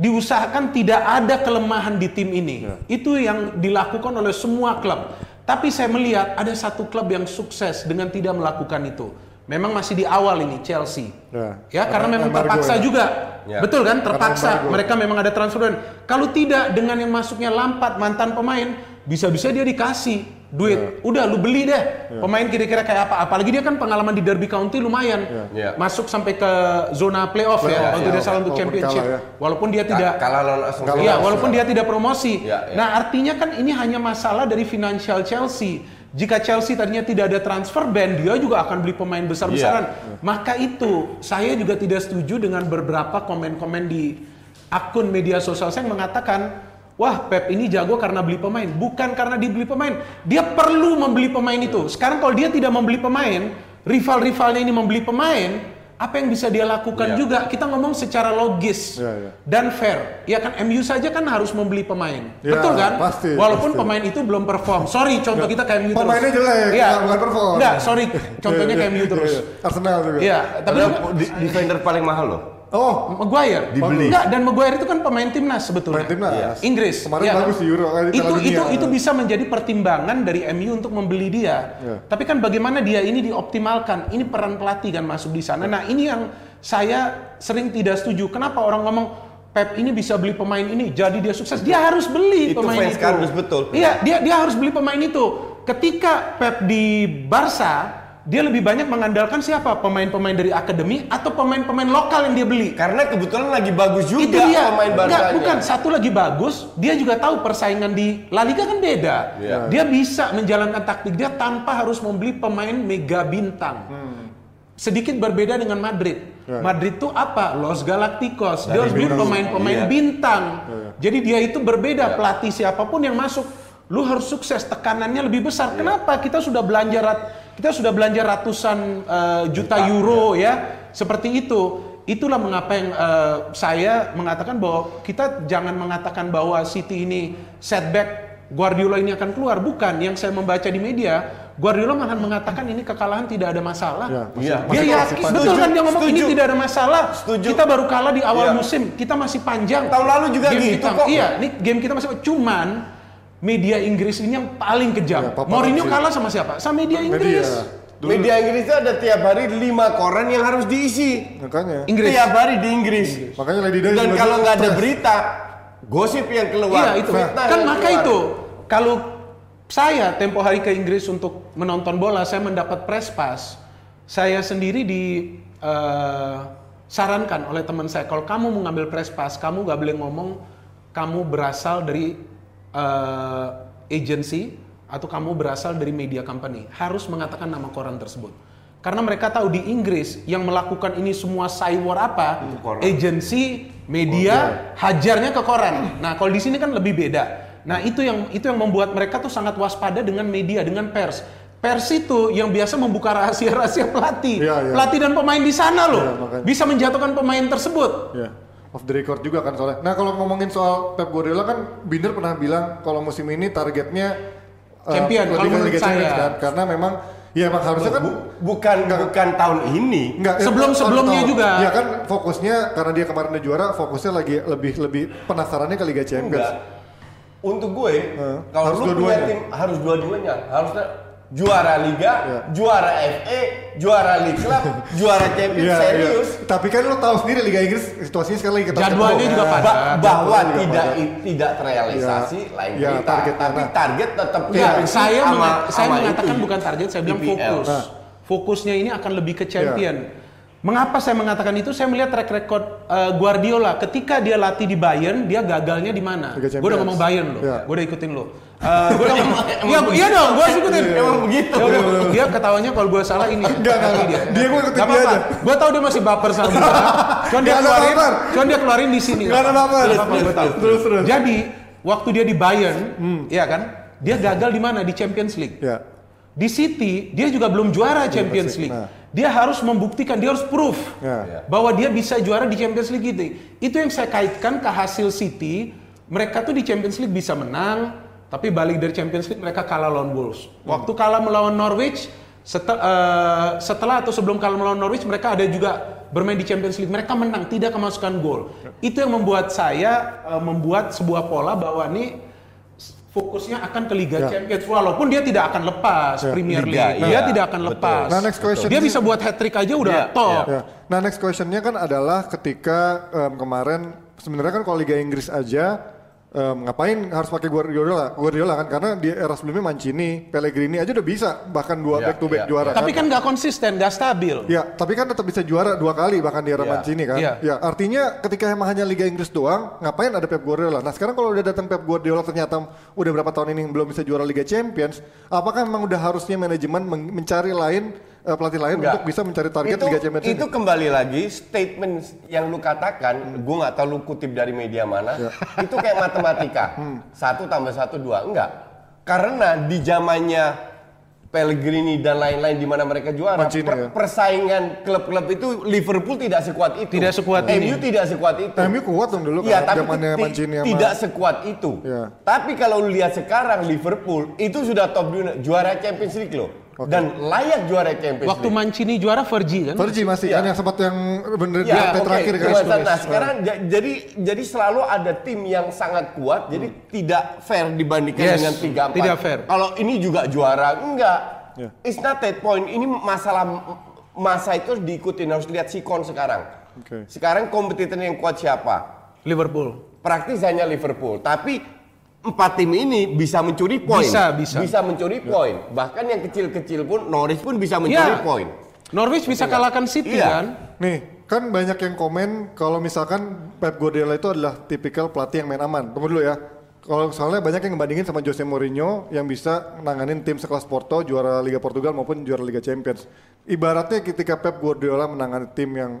Speaker 4: Diusahakan tidak ada kelemahan di tim ini. Itu yang dilakukan oleh semua klub. Tapi saya melihat ada satu klub yang sukses dengan tidak melakukan itu. Memang masih di awal ini Chelsea.
Speaker 2: Ya.
Speaker 4: Ya, karena
Speaker 2: Karena
Speaker 4: memang terpaksa
Speaker 2: ya.
Speaker 4: juga.
Speaker 3: Ya.
Speaker 4: Betul kan? Terpaksa. Mereka memang ada transfer dan kalau tidak dengan yang masuknya Lampard mantan pemain, bisa-bisa dia dikasih duit. Udah lu beli deh. Pemain kira-kira kayak apa? Apalagi dia kan pengalaman di Derby County lumayan.
Speaker 3: Ya.
Speaker 4: Masuk sampai ke zona playoff ya,
Speaker 2: Playoff,
Speaker 4: waktu
Speaker 2: ya.
Speaker 4: dia salah untuk championship.
Speaker 2: kalah ya.
Speaker 4: Walaupun dia tidak
Speaker 3: Ka- kalah lawan Aston
Speaker 2: Kalah
Speaker 3: Villa.
Speaker 4: Iya, walaupun dia tidak promosi.
Speaker 3: Ya, ya.
Speaker 4: Nah, artinya kan ini hanya masalah dari financial Chelsea. Jika Chelsea tadinya tidak ada transfer ban, dia juga akan beli pemain besar-besaran. Maka itu saya juga tidak setuju dengan beberapa komen-komen di akun media sosial saya yang mengatakan, wah Pep ini jago karena beli pemain. Bukan karena dibeli pemain. Dia perlu membeli pemain itu. Sekarang kalau dia tidak membeli pemain, rival-rivalnya ini membeli pemain, apa yang bisa dia lakukan
Speaker 3: Iya.
Speaker 4: juga? Kita ngomong secara logis
Speaker 2: Iya, iya.
Speaker 4: dan fair. Ya kan MU saja kan harus membeli pemain.
Speaker 2: Ya,
Speaker 4: Betul kan?
Speaker 2: pasti,
Speaker 4: Walaupun
Speaker 2: pasti.
Speaker 4: pemain itu belum perform. Sorry, contoh kita kayak MU terus.
Speaker 2: Pemainnya jelek,
Speaker 4: Iya.
Speaker 2: nggak- bukan perform.
Speaker 4: Enggak, sorry, contohnya
Speaker 2: Iya,
Speaker 4: kayak MU
Speaker 2: iya,
Speaker 4: terus.
Speaker 2: iya. Arsenal juga.
Speaker 4: Iya, tapi
Speaker 3: di- defender paling mahal loh.
Speaker 2: Oh,
Speaker 4: Maguire
Speaker 3: Dibeli.
Speaker 4: Enggak, dan Maguire itu kan pemain timnas sebetulnya.
Speaker 2: Pemain timnas. Iya.
Speaker 4: Inggris.
Speaker 2: Kemarin
Speaker 4: Iya
Speaker 2: bagus di Euro, di
Speaker 4: itu itu itu bisa menjadi pertimbangan dari MU untuk membeli dia.
Speaker 2: Iya.
Speaker 4: Tapi kan bagaimana dia ini dioptimalkan? Ini peran pelatih kan masuk di sana. Nah, ini yang saya sering tidak setuju. Kenapa orang ngomong Pep ini bisa beli pemain ini, jadi dia sukses. Dia harus beli
Speaker 3: Itu
Speaker 4: pemain itu.
Speaker 3: kardus betul.
Speaker 4: Iya, dia dia harus beli pemain itu. Ketika Pep di Barca, dia lebih banyak mengandalkan siapa? Pemain-pemain dari akademi atau pemain-pemain lokal yang dia beli.
Speaker 3: Karena kebetulan lagi bagus juga
Speaker 4: itu dia.
Speaker 3: pemain
Speaker 4: Enggak,
Speaker 3: Barca.
Speaker 4: bukan satu lagi bagus, dia juga tahu persaingan di La Liga kan beda.
Speaker 3: Iya.
Speaker 4: Dia bisa menjalankan taktik dia tanpa harus membeli pemain mega bintang. Sedikit berbeda dengan Madrid.
Speaker 2: Ya.
Speaker 4: Madrid tuh apa? Los Galacticos. Dia harus beli pemain-pemain
Speaker 3: Iya.
Speaker 4: bintang.
Speaker 2: Iya.
Speaker 4: Jadi dia itu berbeda pelatih siapa pun yang masuk, lu harus sukses, tekanannya lebih besar.
Speaker 2: Iya.
Speaker 4: Kenapa? Kita sudah belanja rat, kita sudah belanja ratusan eh, juta euro ya, seperti itu. Itulah mengapa yang eh, saya mengatakan bahwa kita jangan mengatakan bahwa City ini setback, Guardiola ini akan keluar. Bukan, yang saya membaca di media, Guardiola malah mengatakan ini kekalahan tidak ada masalah.
Speaker 2: Ya,
Speaker 3: Iya.
Speaker 2: pasti
Speaker 4: Dia yakin,
Speaker 2: pasti.
Speaker 4: betul kan dia ngomong ini
Speaker 3: Setuju.
Speaker 4: tidak ada masalah.
Speaker 3: Setuju.
Speaker 4: Kita baru kalah di awal
Speaker 3: Iya.
Speaker 4: musim, kita masih panjang.
Speaker 3: Tahun lalu juga
Speaker 4: Game
Speaker 3: gitu
Speaker 4: kita,
Speaker 3: kok.
Speaker 4: Iya, ini game kita masih cuman media Inggris ini yang paling kejam.
Speaker 2: Ya.
Speaker 4: Mourinho kalah sama siapa? Sama media Inggris.
Speaker 2: Media. Dulu,
Speaker 3: Media Inggris itu ada tiap hari lima koran yang harus diisi.
Speaker 2: makanya.
Speaker 4: Inggris.
Speaker 3: Tiap hari di Inggris.
Speaker 2: Makanya Lady
Speaker 3: Dan kalau nggak ada berita, gosip yang keluar.
Speaker 4: Iya itu.
Speaker 3: fitnah
Speaker 4: Kan maka
Speaker 3: keluar.
Speaker 4: itu kalau saya tempo hari ke Inggris untuk menonton bola, saya mendapat press pass. Saya sendiri di eh, sarankan oleh teman saya kalau kamu mau ngambil press pass, kamu gak boleh ngomong kamu berasal dari eh, agency atau kamu berasal dari media company. Harus mengatakan nama koran tersebut. Karena mereka tahu di Inggris yang melakukan ini semua cywar apa?
Speaker 3: koran.
Speaker 4: Agency, media, hajarnya ke koran. Nah, kalau di sini kan lebih beda. Nah, itu yang itu yang membuat mereka tuh sangat waspada dengan media, dengan pers. Pers itu yang biasa membuka rahasia-rahasia pelatih.
Speaker 2: Iya, iya.
Speaker 4: Pelatih dan pemain di sana loh.
Speaker 2: Makanya.
Speaker 4: bisa menjatuhkan pemain tersebut.
Speaker 2: Ya, off the record juga kan soalnya. Nah kalau ngomongin soal Pep Guardiola kan Binder pernah bilang kalau musim ini targetnya uh,
Speaker 4: Champion,
Speaker 2: lebih
Speaker 4: kalau menurut
Speaker 2: Liga Champions
Speaker 4: saya.
Speaker 2: kan, karena memang Ya emang harusnya kan
Speaker 3: Bu- bukan bukan tahun ini.
Speaker 2: Enggak, ya,
Speaker 4: Sebelum-sebelumnya
Speaker 2: tahun-
Speaker 4: juga.
Speaker 2: Ya kan fokusnya karena dia kemarin udah juara, fokusnya lagi lebih lebih penasarannya ke Liga Champions.
Speaker 3: Enggak. Untuk gue, kalau
Speaker 2: harus
Speaker 3: lu punya
Speaker 2: dua-duanya.
Speaker 3: tim harus dua-duanya. Harusnya juara liga,
Speaker 2: Ya.
Speaker 3: juara FA, juara League Cup, juara Champions
Speaker 2: Iya,
Speaker 3: serius.
Speaker 2: iya. Tapi kan lo tahu sendiri Liga Inggris situasinya sekarang lagi ketat.
Speaker 4: Jadwalnya juga
Speaker 2: Nah,
Speaker 4: padat.
Speaker 3: Ba- bahwa
Speaker 2: juga
Speaker 3: tidak
Speaker 2: padat.
Speaker 3: i- tidak terrealisasi
Speaker 2: Ya.
Speaker 3: lain
Speaker 2: Ya,
Speaker 3: cerita.
Speaker 2: target
Speaker 3: tapi target tetap Champions
Speaker 4: saya menga- saya mengatakan
Speaker 3: itu.
Speaker 4: bukan target, saya bilang fokus.
Speaker 2: Nah.
Speaker 4: Fokusnya ini akan lebih ke champion. Mengapa saya mengatakan itu? Saya melihat track record uh, Guardiola ketika dia latih di Bayern, dia gagalnya di mana? Gue udah ngomong Bayern loh.
Speaker 2: Ya.
Speaker 4: Gue udah ikutin lo. Uh, gua udah ngomong, iya, iya dong, gue ikutin.
Speaker 3: Emang begitu.
Speaker 4: Ya udah, dia ketawanya kalau gue salah ini.
Speaker 2: Enggak, enggak, enggak. Dia gua ikutin dia aja.
Speaker 4: Gue tahu dia masih baper sama gue. Cuman dia keluarin, cuman dia keluarin di sini.
Speaker 2: Nggak ada
Speaker 4: apa-apa, gue tahu.
Speaker 2: Terus, terus.
Speaker 4: Jadi waktu dia di Bayern, ya kan, dia gagal di mana? Di Champions League.
Speaker 2: Ya.
Speaker 4: Di City dia juga belum juara Champions League. Dia harus membuktikan, dia harus proof
Speaker 2: Ya.
Speaker 4: bahwa dia bisa juara di Champions League itu. Itu yang saya kaitkan ke hasil City. Mereka tuh di Champions League bisa menang, tapi balik dari Champions League mereka kalah lawan Wolves. Waktu kalah melawan Norwich, setel- eh, setelah atau sebelum kalah melawan Norwich mereka ada juga bermain di Champions League. Mereka menang, tidak kemasukan gol. Itu yang membuat saya eh, membuat sebuah pola bahwa nih fokusnya akan ke Liga
Speaker 2: Ya.
Speaker 4: Champions walaupun dia tidak akan lepas
Speaker 2: Ya.
Speaker 4: Premier
Speaker 3: Liga,
Speaker 4: League. dia
Speaker 3: iya.
Speaker 4: tidak akan
Speaker 3: Betul.
Speaker 4: lepas.
Speaker 2: Nah, next question
Speaker 4: Dia bisa buat hat trick aja udah
Speaker 3: Iya,
Speaker 4: top.
Speaker 2: Ya. Nah next questionnya kan adalah ketika em, kemarin sebenarnya kan kalau Liga Inggris aja em, ngapain harus pakai Guardiola? Guardiola kan karena di era sebelumnya Mancini, Pellegrini aja udah bisa bahkan dua
Speaker 3: Ya,
Speaker 2: back to back
Speaker 3: ya,
Speaker 2: juara.
Speaker 4: Tapi kan nggak konsisten, nggak stabil.
Speaker 2: Ya, tapi kan tetap bisa juara dua kali bahkan di era
Speaker 3: Ya.
Speaker 2: Mancini kan.
Speaker 4: Iya.
Speaker 2: Ya, artinya ketika emang hanya Liga Inggris doang, ngapain ada Pep Guardiola? Nah, sekarang kalau udah datang Pep Guardiola ternyata udah berapa tahun ini belum bisa juara Liga Champions, apakah memang udah harusnya manajemen men- mencari lain eh, pelatih lain
Speaker 3: Enggak.
Speaker 2: untuk bisa mencari target
Speaker 3: itu,
Speaker 2: Liga Champions
Speaker 3: itu
Speaker 2: ini?
Speaker 3: kembali lagi statement yang lu katakan, gue nggak tahu lu kutip dari media mana,
Speaker 2: Ya.
Speaker 3: itu kayak matematika,
Speaker 2: Hmm.
Speaker 3: satu tambah satu dua, enggak, karena di zamannya Pellegrini dan lain-lain di mana mereka juara,
Speaker 2: Mancini,
Speaker 3: per-
Speaker 2: ya.
Speaker 3: persaingan klub-klub itu Liverpool tidak sekuat itu,
Speaker 4: Tidak sekuat
Speaker 3: MU
Speaker 4: ini.
Speaker 3: tidak sekuat itu.
Speaker 2: MU kuat dong dulu
Speaker 3: Iya,
Speaker 2: kan
Speaker 3: tapi
Speaker 2: zamannya Mancini sama
Speaker 3: tidak sekuat itu.
Speaker 2: Iya.
Speaker 3: Tapi kalau lu lihat sekarang Liverpool itu sudah top dunia, juara Champions League loh. Dan layak juara Champions
Speaker 4: Waktu
Speaker 3: League.
Speaker 4: Mancini juara Fergie kan?
Speaker 2: Virgi masih kan yang sempat yang bener di
Speaker 3: Ya, oke,
Speaker 2: terakhir kan.
Speaker 3: Nah, sekarang ja- jadi jadi selalu ada tim yang sangat kuat, jadi tidak fair dibandingkan
Speaker 4: Yes,
Speaker 3: dengan 3 4.
Speaker 4: tidak fair.
Speaker 3: Kalau ini juga juara, enggak.
Speaker 2: Ya.
Speaker 3: It's not that point. Ini masalah masa itu harus diikutin, harus lihat sikon sekarang.
Speaker 2: Oke.
Speaker 3: Sekarang kompetitor yang kuat siapa?
Speaker 4: Liverpool.
Speaker 3: Praktis hanya Liverpool, tapi empat tim ini bisa mencuri poin.
Speaker 4: Bisa, bisa.
Speaker 3: Bisa mencuri poin. Bahkan yang kecil-kecil pun Norwich pun bisa mencuri
Speaker 4: Ya.
Speaker 3: poin.
Speaker 4: Norwich bisa kalahkan City
Speaker 3: Iya.
Speaker 4: kan?
Speaker 2: Nih, kan banyak yang komen kalau misalkan Pep Guardiola itu adalah tipikal pelatih yang main aman. Tunggu dulu ya. Kalau soalnya banyak yang ngebandingin sama Jose Mourinho yang bisa nanganin tim sekelas Porto juara Liga Portugal maupun juara Liga Champions. Ibaratnya ketika Pep Guardiola menangani tim yang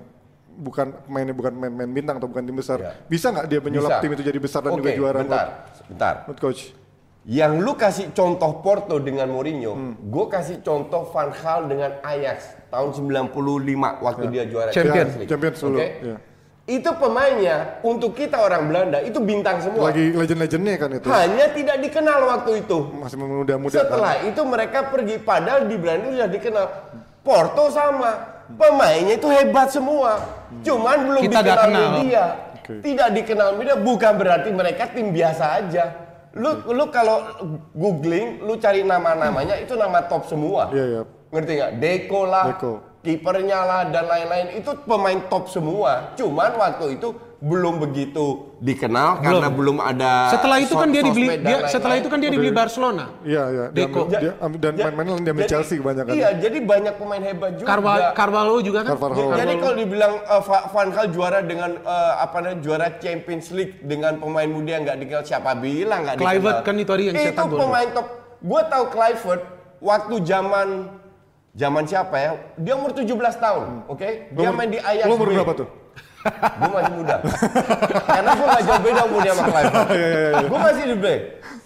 Speaker 2: bukan mainnya bukan main-main bintang atau bukan tim besar,
Speaker 3: Ya.
Speaker 2: bisa nggak dia menyulap
Speaker 3: Bisa.
Speaker 2: tim itu jadi besar dan
Speaker 3: Oke,
Speaker 2: juga juara
Speaker 3: bentar. Bentar.
Speaker 2: buat coach?
Speaker 3: Yang lu kasih contoh Porto dengan Mourinho,
Speaker 2: Hmm.
Speaker 3: gue kasih contoh Van Gaal dengan Ajax tahun 95 waktu dia juara
Speaker 4: Champions.
Speaker 3: League.
Speaker 2: Champions
Speaker 3: Oke?
Speaker 2: ya.
Speaker 3: Itu pemainnya untuk kita orang Belanda itu bintang semua.
Speaker 2: Lagi legend-legendnya kan itu.
Speaker 3: Hanya tidak dikenal waktu itu.
Speaker 2: Masih muda-muda
Speaker 3: Setelah
Speaker 2: kan.
Speaker 3: itu mereka pergi padahal di Belanda sudah dikenal. Porto sama. Pemainnya itu hebat semua. Cuman belum
Speaker 4: Kita
Speaker 3: dikenal
Speaker 4: kenal.
Speaker 3: media.
Speaker 2: Oke.
Speaker 3: Tidak dikenal media bukan berarti mereka tim biasa aja. Lu lu kalau googling lu cari nama-namanya itu nama top semua.
Speaker 2: Iya, iya.
Speaker 3: Ngerti nggak? Deco lah,
Speaker 2: Deco.
Speaker 3: kipernya lah dan lain-lain itu pemain top semua. Cuman waktu itu belum begitu dikenal karena belum ada
Speaker 4: Setelah itu kan dia dibeli dia setelah itu kan dia dibeli Barcelona.
Speaker 2: Iya, iya. Dia
Speaker 4: Deco.
Speaker 2: ambil- dia ambil- dan main-main dia ambil
Speaker 3: jadi-
Speaker 2: Chelsea kebanyakan.
Speaker 3: Iya, jadi banyak pemain hebat juga.
Speaker 4: Carval Carvalho juga kan?
Speaker 2: Carvalho.
Speaker 3: Ja- Jadi kalau dibilang uh, Va- Van Gaal juara dengan uh, apa namanya juara Champions League dengan pemain muda yang nggak dikenal siapa bilang nggak dikenal.
Speaker 4: Kluivert kan itu tadi yang
Speaker 3: Itu
Speaker 4: cetak gol.
Speaker 3: pemain top. Gue tahu Kluivert waktu zaman zaman siapa ya? Dia umur 17 tahun, oke? Dia
Speaker 2: Lu-
Speaker 3: main di Ajax.
Speaker 2: Lu umur berapa tuh?
Speaker 3: Gue masih muda. Karena gue gak jauh beda umurnya sama Kluivert.
Speaker 2: Iya,
Speaker 3: Gue masih di B.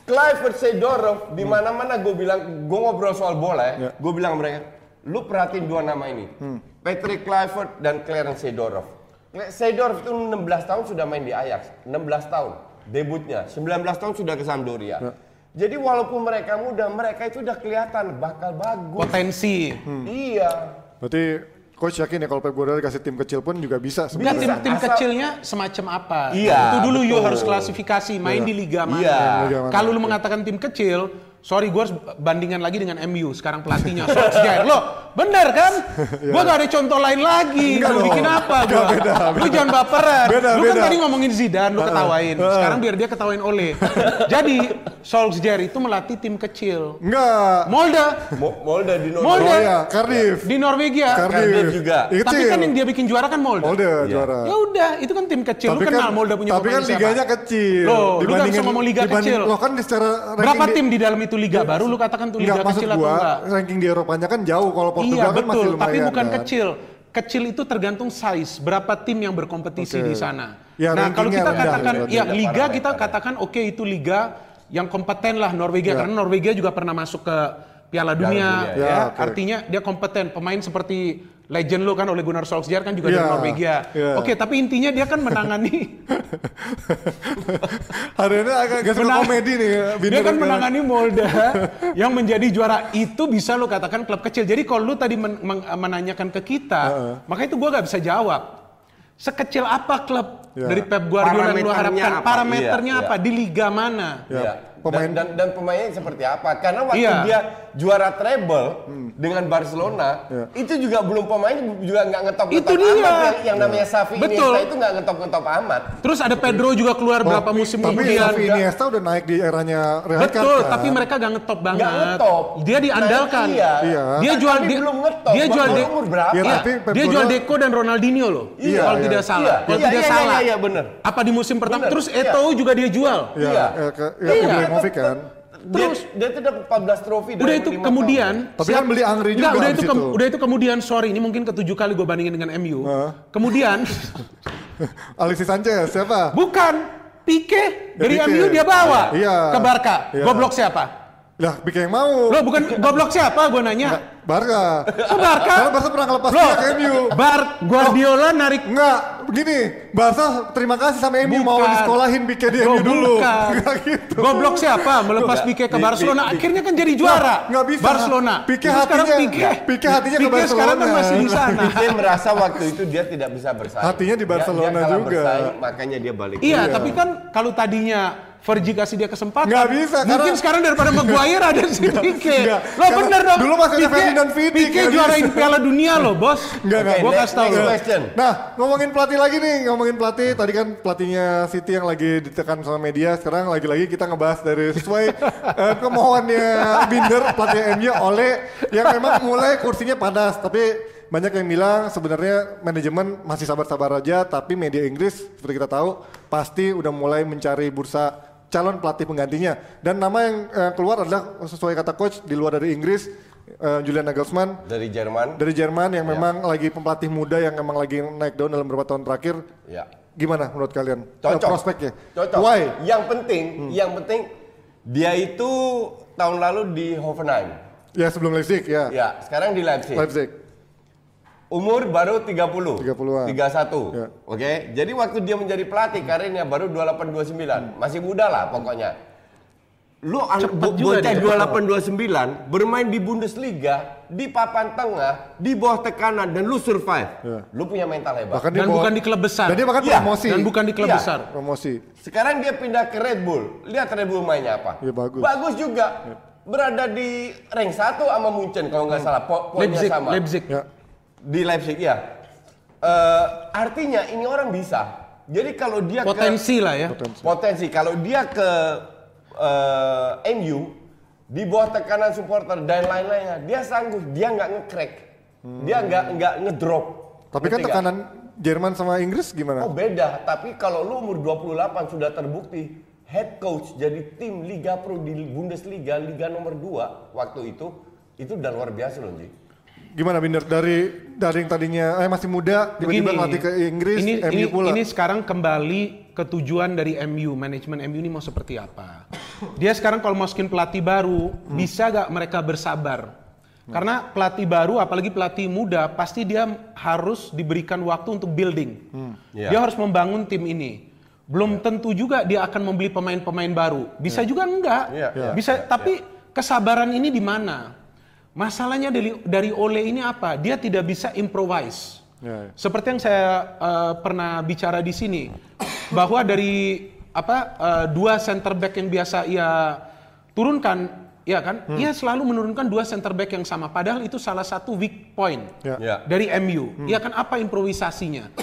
Speaker 3: Kluivert, Seedorf, di mana-mana gue bilang, gue ngobrol soal bola ya,
Speaker 2: Iya.
Speaker 3: gue bilang ke mereka, lu perhatiin dua nama ini,
Speaker 2: Hmm.
Speaker 3: Patrick Kluivert dan Clarence Seedorf. Kle- Seedorf itu 16 tahun sudah main di Ajax, 16 tahun debutnya, 19 tahun sudah ke Sampdoria. Jadi walaupun mereka muda, mereka itu udah kelihatan bakal bagus.
Speaker 4: Potensi.
Speaker 3: Iya.
Speaker 2: Berarti coach yakin ya kalau Pep Guardiola dikasih tim kecil pun juga bisa
Speaker 4: tim
Speaker 2: sebenarnya.
Speaker 4: tim
Speaker 3: Asal-
Speaker 4: kecilnya semacam apa?
Speaker 3: Iya,
Speaker 4: Itu dulu you
Speaker 3: betul.
Speaker 4: harus klasifikasi main di liga mana.
Speaker 3: Iya.
Speaker 2: Mana,
Speaker 4: Kalau lu mengatakan tim kecil, sorry gue harus bandingan lagi dengan MU sekarang pelatihnya Solskjaer. Lo bener kan? Gue gak ada contoh lain lagi. Lu bikin apa
Speaker 2: beda,
Speaker 4: Lu jangan baperan.
Speaker 2: Beda,
Speaker 4: lu kan
Speaker 2: beda.
Speaker 4: tadi ngomongin Zidane, lu ketawain. Sekarang biar dia ketawain oleh. Jadi Solskjaer itu melatih tim kecil.
Speaker 2: Enggak.
Speaker 4: Molde
Speaker 3: Mo- Molde di Norway.
Speaker 4: Molde.
Speaker 2: Oh ya, Cardiff.
Speaker 4: di Norwegia.
Speaker 3: Cardiff juga.
Speaker 4: Tapi kan yang dia bikin juara kan Molde.
Speaker 2: Molde juara.
Speaker 4: Ya udah, itu kan tim kecil. Lu kenal Molde punya
Speaker 2: tapi kan
Speaker 4: pemain siapa?
Speaker 2: liganya kecil.
Speaker 4: Loh, lu gak bisa ngomong liga kecil.
Speaker 2: Loh kan secara
Speaker 4: Berapa tim di dalam itu liga baru lu katakan tuh liga
Speaker 2: Enggak, maksud
Speaker 4: kecil atau
Speaker 2: gua,
Speaker 4: enggak?
Speaker 2: ranking di Eropanya kan jauh kalau Portugal
Speaker 4: Iya
Speaker 2: kan masih
Speaker 4: betul,
Speaker 2: lumayan
Speaker 4: tapi bukan
Speaker 2: kan.
Speaker 4: kecil. Kecil itu tergantung size, berapa tim yang berkompetisi
Speaker 2: Oke.
Speaker 4: di sana.
Speaker 2: Ya,
Speaker 4: nah kalau kita
Speaker 2: rendah
Speaker 4: katakan,
Speaker 2: berarti.
Speaker 4: ya
Speaker 3: Ada
Speaker 4: liga kita katakan oke itu liga yang kompeten lah Norwegia
Speaker 2: Ya.
Speaker 4: karena Norwegia juga pernah masuk ke Piala Dunia,
Speaker 3: Dunia,
Speaker 4: ya.
Speaker 2: ya, oke.
Speaker 4: Artinya dia kompeten. Pemain seperti legend lo kan oleh Gunnar Solskjaer kan juga
Speaker 2: Ya,
Speaker 4: dari Norwegia.
Speaker 2: ya.
Speaker 4: Oke, tapi intinya dia kan menangani
Speaker 2: Hari ini agak
Speaker 4: Menang-
Speaker 2: komedi nih.
Speaker 4: Dia
Speaker 2: Binder
Speaker 4: kan
Speaker 2: sekarang.
Speaker 4: menangani Molde yang menjadi juara itu bisa lo katakan klub kecil. Jadi kalau lu tadi men- menanyakan ke kita, maka itu gua gak bisa jawab. Sekecil apa klub
Speaker 2: Ya.
Speaker 4: dari Pep Guardiola yang lu
Speaker 3: Parameternya
Speaker 4: harapkan?
Speaker 3: apa?
Speaker 4: Parameternya
Speaker 3: Iya,
Speaker 4: apa?
Speaker 3: iya.
Speaker 4: Di liga mana?
Speaker 2: Ya,
Speaker 3: Iya.
Speaker 2: pemain-
Speaker 3: dan, dan, dan pemainnya seperti apa? Karena waktu
Speaker 4: Iya.
Speaker 3: dia juara treble dengan Barcelona,
Speaker 2: Iya.
Speaker 3: itu juga belum pemain juga nggak ngetop
Speaker 4: Itu
Speaker 3: ngetop
Speaker 4: dia.
Speaker 3: amat. Yang, yang namanya Xavi
Speaker 4: Betul.
Speaker 3: Iniesta itu nggak ngetop ngetop amat.
Speaker 4: Terus ada Pedro juga keluar
Speaker 2: Oh,
Speaker 4: berapa musim
Speaker 2: tapi
Speaker 4: kemudian.
Speaker 2: Xavi Iniesta udah naik di eranya Real
Speaker 4: Betul,
Speaker 2: kan?
Speaker 4: tapi mereka gak ngetop banget.
Speaker 3: Nggak ngetop.
Speaker 4: Dia diandalkan.
Speaker 3: Nah, iya.
Speaker 2: Iya.
Speaker 4: Dia jual dia,
Speaker 3: belum ngetop.
Speaker 4: dia jual de-
Speaker 3: umur berapa?
Speaker 2: Ya,
Speaker 4: Iya,
Speaker 2: tapi Pep
Speaker 4: dia jual Deco dan Ronaldinho loh.
Speaker 3: Iya,
Speaker 4: kalau
Speaker 2: iya.
Speaker 4: tidak salah.
Speaker 3: Iya,
Speaker 4: Kalau
Speaker 3: iya,
Speaker 4: tidak
Speaker 3: iya,
Speaker 4: salah.
Speaker 3: iya, iya, bener.
Speaker 4: Apa di musim pertama? Terus
Speaker 3: iya.
Speaker 4: Eto'o juga dia jual.
Speaker 2: Iya,
Speaker 3: Iya.
Speaker 2: ya, ke, ya,
Speaker 4: Iya.
Speaker 2: Ibrahimovic kan.
Speaker 3: Terus dia, tuh dapat 14 trofi
Speaker 4: Udah
Speaker 3: dari
Speaker 4: itu kemudian
Speaker 2: Tapi kan beli Angri
Speaker 4: Enggak,
Speaker 2: juga
Speaker 4: udah
Speaker 2: abis
Speaker 4: itu, ke-
Speaker 2: itu.
Speaker 4: udah itu kemudian sorry ini mungkin ketujuh kali gue bandingin dengan MU.
Speaker 2: Heeh.
Speaker 4: Kemudian
Speaker 2: Alexis Sanchez siapa?
Speaker 4: bukan Pique dari
Speaker 2: Pique.
Speaker 4: MU dia bawa
Speaker 2: Iya.
Speaker 4: ke Barca.
Speaker 2: Iya.
Speaker 4: Goblok siapa?
Speaker 2: Lah, Pique yang mau.
Speaker 4: Lo bukan goblok siapa gue nanya.
Speaker 2: Barca.
Speaker 4: Kok Barca?
Speaker 2: Karena Barca pernah ngelepas
Speaker 4: Loh,
Speaker 2: dia ke MU.
Speaker 4: Bar Guardiola narik
Speaker 2: Enggak, begini. Barca terima kasih sama MU mau disekolahin Pique di
Speaker 4: Loh,
Speaker 2: MU dulu. Enggak gitu.
Speaker 4: Goblok siapa melepas. Pique ke Barcelona? Akhirnya kan jadi juara.
Speaker 2: Nggak bisa.
Speaker 4: Barcelona. Sekarang
Speaker 2: hatinya-
Speaker 4: Pique.
Speaker 2: Pique hatinya ke
Speaker 4: sekarang kan
Speaker 2: Barcelona.
Speaker 4: masih di sana.
Speaker 3: Pique merasa waktu itu dia tidak bisa bersaing.
Speaker 2: Hatinya di Barcelona
Speaker 3: dia
Speaker 2: juga.
Speaker 3: bersaing, makanya dia balik.
Speaker 4: Iya, tapi kan kalau tadinya Fergie kasih dia kesempatan.
Speaker 2: Nggak bisa,
Speaker 4: Mungkin
Speaker 2: karena-
Speaker 4: sekarang daripada Maguire ada si Pique. Lo bener dong.
Speaker 2: dulu masih ada Ferdinand Vidic,
Speaker 4: Pique juarain. Piala Dunia lo, bos.
Speaker 2: Enggak, enggak.
Speaker 4: Gua
Speaker 3: next-
Speaker 4: kasih tau.
Speaker 2: Nah, ngomongin pelatih lagi nih, ngomongin pelatih. Tadi kan pelatihnya City yang lagi ditekan sama media. Sekarang lagi-lagi kita ngebahas dari sesuai eh, kemauannya Binder, pelatih MU oleh yang memang mulai kursinya panas. Tapi banyak yang bilang sebenarnya manajemen masih sabar-sabar aja. Tapi media Inggris seperti kita tahu pasti udah mulai mencari bursa calon pelatih penggantinya. Dan nama yang eh, keluar adalah sesuai kata coach di luar dari Inggris, eh, Julian Nagelsmann
Speaker 3: Dari Jerman.
Speaker 2: dari Jerman yang
Speaker 3: Ya.
Speaker 2: memang lagi pelatih muda yang memang lagi naik daun dalam beberapa tahun terakhir.
Speaker 3: Ya.
Speaker 2: Gimana menurut kalian?
Speaker 3: Cocok.
Speaker 2: Eh, prospeknya.
Speaker 3: Cocok.
Speaker 2: Why?
Speaker 3: Yang penting, yang penting dia itu tahun lalu di Hoffenheim.
Speaker 2: Ya sebelum Leipzig ya.
Speaker 3: Ya, sekarang di Leipzig.
Speaker 2: Leipzig.
Speaker 3: Umur baru 30.
Speaker 2: 30-an.
Speaker 3: 31.
Speaker 2: Ya.
Speaker 3: Oke. Jadi waktu dia menjadi pelatih karirnya baru 28 29. Masih muda lah pokoknya. Lu an-
Speaker 4: Cepet
Speaker 3: bo-
Speaker 4: juga
Speaker 3: bocah
Speaker 4: dia.
Speaker 3: 28 29 bermain di Bundesliga di papan tengah, di bawah tekanan dan lu survive.
Speaker 2: Ya.
Speaker 3: Lu punya mental hebat.
Speaker 2: Bahkan
Speaker 4: Dan bukan di klub besar.
Speaker 2: Dan dia bahkan
Speaker 3: Iya,
Speaker 2: promosi.
Speaker 4: Dan bukan di klub
Speaker 3: Iya.
Speaker 4: besar.
Speaker 2: promosi.
Speaker 3: Sekarang dia pindah ke Red Bull. Lihat Red Bull mainnya apa?
Speaker 2: Iya, bagus.
Speaker 3: Bagus juga. Berada di rank 1 sama Munchen kalau nggak salah. Po poinnya
Speaker 4: Leipzig,
Speaker 3: sama.
Speaker 4: Leipzig.
Speaker 2: Ya.
Speaker 3: Di Leipzig ya. Eh, artinya ini orang bisa. Jadi kalau dia
Speaker 4: Potensi lah ya.
Speaker 3: ke potensi kalau dia ke eh, MU di bawah tekanan supporter dan lain-lainnya, dia sanggup, dia nggak nge-crack. Dia nggak nggak ngedrop.
Speaker 2: Tapi kan tekanan Jerman sama Inggris gimana?
Speaker 3: Oh beda, tapi kalau lu umur 28 sudah terbukti head coach jadi tim Liga Pro di Bundesliga, Liga nomor 2 waktu itu, itu udah luar biasa loh, Ji.
Speaker 2: Gimana Binder dari dari yang tadinya eh masih muda tiba-tiba ngelatih ke Inggris,
Speaker 4: ini,
Speaker 2: MU
Speaker 4: ini,
Speaker 2: pula.
Speaker 4: ini sekarang kembali ke tujuan dari MU, manajemen MU ini mau seperti apa? Dia sekarang kalau masukin pelatih baru,
Speaker 2: Hmm.
Speaker 4: bisa gak mereka bersabar? Karena pelatih baru, apalagi pelatih muda, pasti dia harus diberikan waktu untuk building.
Speaker 2: Hmm.
Speaker 3: Iya.
Speaker 4: Dia harus membangun tim ini. belum tentu juga dia akan membeli pemain-pemain baru. Bisa juga enggak.
Speaker 3: Iya, iya,
Speaker 4: Bisa tapi kesabaran ini di mana? Masalahnya dari dari Ole ini apa? Dia tidak bisa improvise.
Speaker 2: Ya, ya.
Speaker 4: Seperti yang saya eh, pernah bicara di sini bahwa dari apa eh, dua center back yang biasa ia turunkan, ya kan? Ia selalu menurunkan dua center back yang sama. Padahal itu salah satu weak point
Speaker 2: Ya.
Speaker 3: Ya.
Speaker 4: dari MU. Ya kan apa improvisasinya?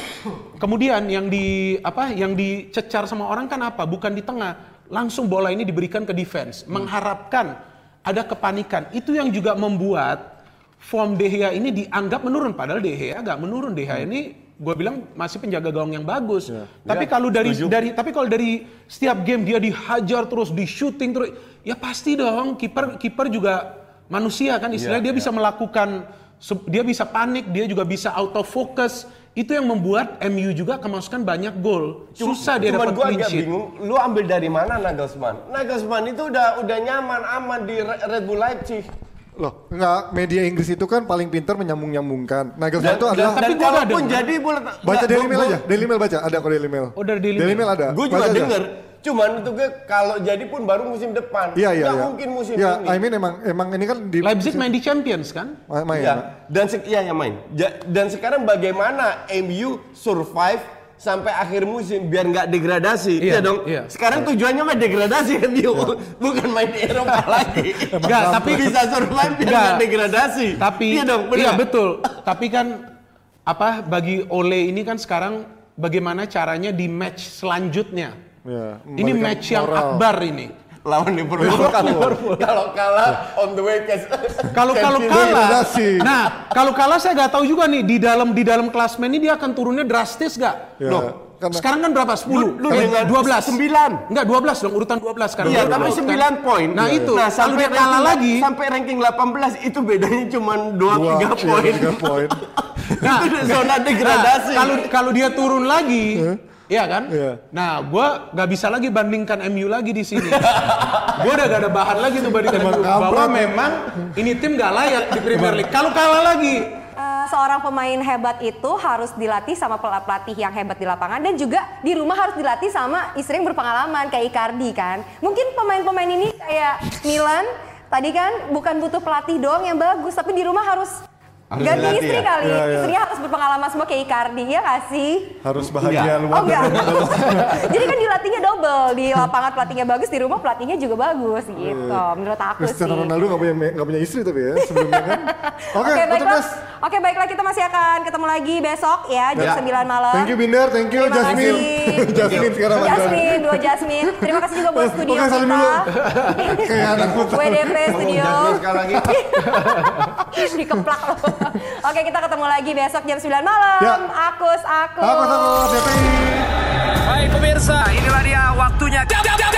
Speaker 4: Kemudian yang di apa yang dicecar sama orang kan apa? Bukan di tengah, langsung bola ini diberikan ke defense, mengharapkan ada kepanikan. Itu yang juga membuat form De Gea ini dianggap menurun padahal De Gea agak menurun. De Gea ini gue bilang masih penjaga gawang yang bagus. Tapi
Speaker 3: Ya,
Speaker 4: kalau dari
Speaker 3: setuju.
Speaker 4: dari tapi kalau dari setiap game dia dihajar terus, di shooting terus, ya pasti dong kiper kiper juga manusia kan istilahnya dia bisa melakukan se- dia bisa panik, dia juga bisa autofocus. Itu yang membuat MU juga kemasukan banyak gol. Susah dia dapat clean
Speaker 3: agak
Speaker 4: sheet.
Speaker 3: bingung, lu ambil dari mana Nagelsmann? Nagelsmann itu udah udah nyaman aman di Re- Red Bull Leipzig.
Speaker 2: Loh, enggak media Inggris itu kan paling pintar menyambung-nyambungkan. Nagelsmann itu
Speaker 3: dan,
Speaker 2: adalah
Speaker 4: tapi
Speaker 3: dan kalaupun
Speaker 4: denger.
Speaker 3: jadi boleh
Speaker 2: baca Daily Mail aja. Daily Mail baca, ada kok Daily Mail.
Speaker 4: Oh, dari Daily Mail.
Speaker 2: Mail ada.
Speaker 3: Gue juga
Speaker 2: Baca aja.
Speaker 3: denger, cuman itu gue kalau jadi pun baru musim depan.
Speaker 2: Iya, iya,
Speaker 3: Nggak
Speaker 2: iya.
Speaker 3: mungkin musim
Speaker 2: Iya,
Speaker 3: ini.
Speaker 2: I mean emang emang ini kan di
Speaker 4: Leipzig main di Champions kan?
Speaker 2: Ma- main.
Speaker 3: Ya, dan se- iya yang main. Ja- dan sekarang bagaimana MU survive sampai akhir musim biar nggak degradasi?
Speaker 4: Iya,
Speaker 3: Iya dong.
Speaker 4: iya.
Speaker 3: Sekarang tujuannya mah degradasi MU, bukan main di Eropa lagi.
Speaker 4: Enggak, tapi
Speaker 3: bisa survive biar nggak degradasi.
Speaker 4: Tapi
Speaker 3: iya dong, bener
Speaker 4: iya betul. Tapi kan apa bagi Ole ini kan sekarang bagaimana caranya di match selanjutnya?
Speaker 2: Ya,
Speaker 4: ini match yang
Speaker 2: moral.
Speaker 4: akbar ini.
Speaker 3: Lawan Liverpool kalau kalau kalah on the way ke
Speaker 4: Kalau kalau kalah, nah kalau kalah saya nggak tahu juga nih di dalam di dalam klasmen ini dia akan turunnya drastis gak?
Speaker 2: Ya,
Speaker 4: Loh,
Speaker 2: karena-
Speaker 4: sekarang kan berapa? 10?
Speaker 3: Lu- lu
Speaker 4: Eh,
Speaker 3: dengan
Speaker 4: 12?
Speaker 3: 9.
Speaker 4: Enggak, 12 dong, urutan 12 sekarang.
Speaker 3: Iya, tapi
Speaker 4: kan?
Speaker 3: 9 poin.
Speaker 4: Nah, itu.
Speaker 3: Nah, sampai
Speaker 4: dia kalah
Speaker 3: ranking-
Speaker 4: lagi,
Speaker 3: sampai ranking 18 itu bedanya cuma 2
Speaker 2: Dua,
Speaker 3: 3
Speaker 2: iya,
Speaker 3: poin.
Speaker 2: tiga poin.
Speaker 4: Nah,
Speaker 3: itu zona degradasi.
Speaker 4: Nah, kalau kalau dia turun lagi, Iya kan?
Speaker 2: Iya.
Speaker 4: Nah, gua nggak bisa lagi bandingkan MU lagi di sini. gua udah gak ada bahan lagi tuh bandingkan
Speaker 2: Emang
Speaker 4: MU. Bahwa memang ini tim gak layak di Premier League. Kalau kalah lagi,
Speaker 5: Eh, seorang pemain hebat itu harus dilatih sama pel- pelatih yang hebat di lapangan dan juga di rumah harus dilatih sama istri yang berpengalaman kayak Icardi kan. Mungkin pemain-pemain ini kayak Milan tadi kan bukan butuh pelatih doang yang bagus tapi di rumah harus,
Speaker 3: Harus
Speaker 5: ganti istri
Speaker 3: ya?
Speaker 5: kali.
Speaker 2: Iya, iya.
Speaker 5: Istrinya harus berpengalaman semua kayak Icardi ya gak sih?
Speaker 2: Harus bahagia
Speaker 3: Iya.
Speaker 2: luar
Speaker 5: Oh enggak. Jadi kan dilatihnya double, di lapangan pelatihnya bagus, di rumah pelatihnya juga bagus gitu. Menurut aku sih.
Speaker 2: Cristiano Ronaldo nggak punya nggak punya istri tapi ya sebelumnya kan. Oke,
Speaker 5: Oke,
Speaker 2: untuk
Speaker 5: baiklah.
Speaker 2: Mas.
Speaker 5: Oke, baiklah kita masih akan ketemu lagi besok ya jam
Speaker 3: Ya.
Speaker 5: 9 malam.
Speaker 2: Thank you Binder, thank you
Speaker 5: Terima
Speaker 2: Jasmine.
Speaker 5: kasih.
Speaker 2: Jasmine sekarang lagi.
Speaker 5: Jasmine, dua Jasmine. Terima kasih juga buat studio
Speaker 2: Oke,
Speaker 5: kita.
Speaker 2: dulu. Kayak anak putar.
Speaker 5: WDP studio.
Speaker 3: Jasmine sekali lagi.
Speaker 5: Dikeplak loh. Oke, kita ketemu lagi besok jam 9 malam.
Speaker 2: Ya.
Speaker 5: Akus, akus.
Speaker 2: Aku sama DPI.
Speaker 1: Baik pemirsa, inilah dia waktunya. Jam, jam, jam,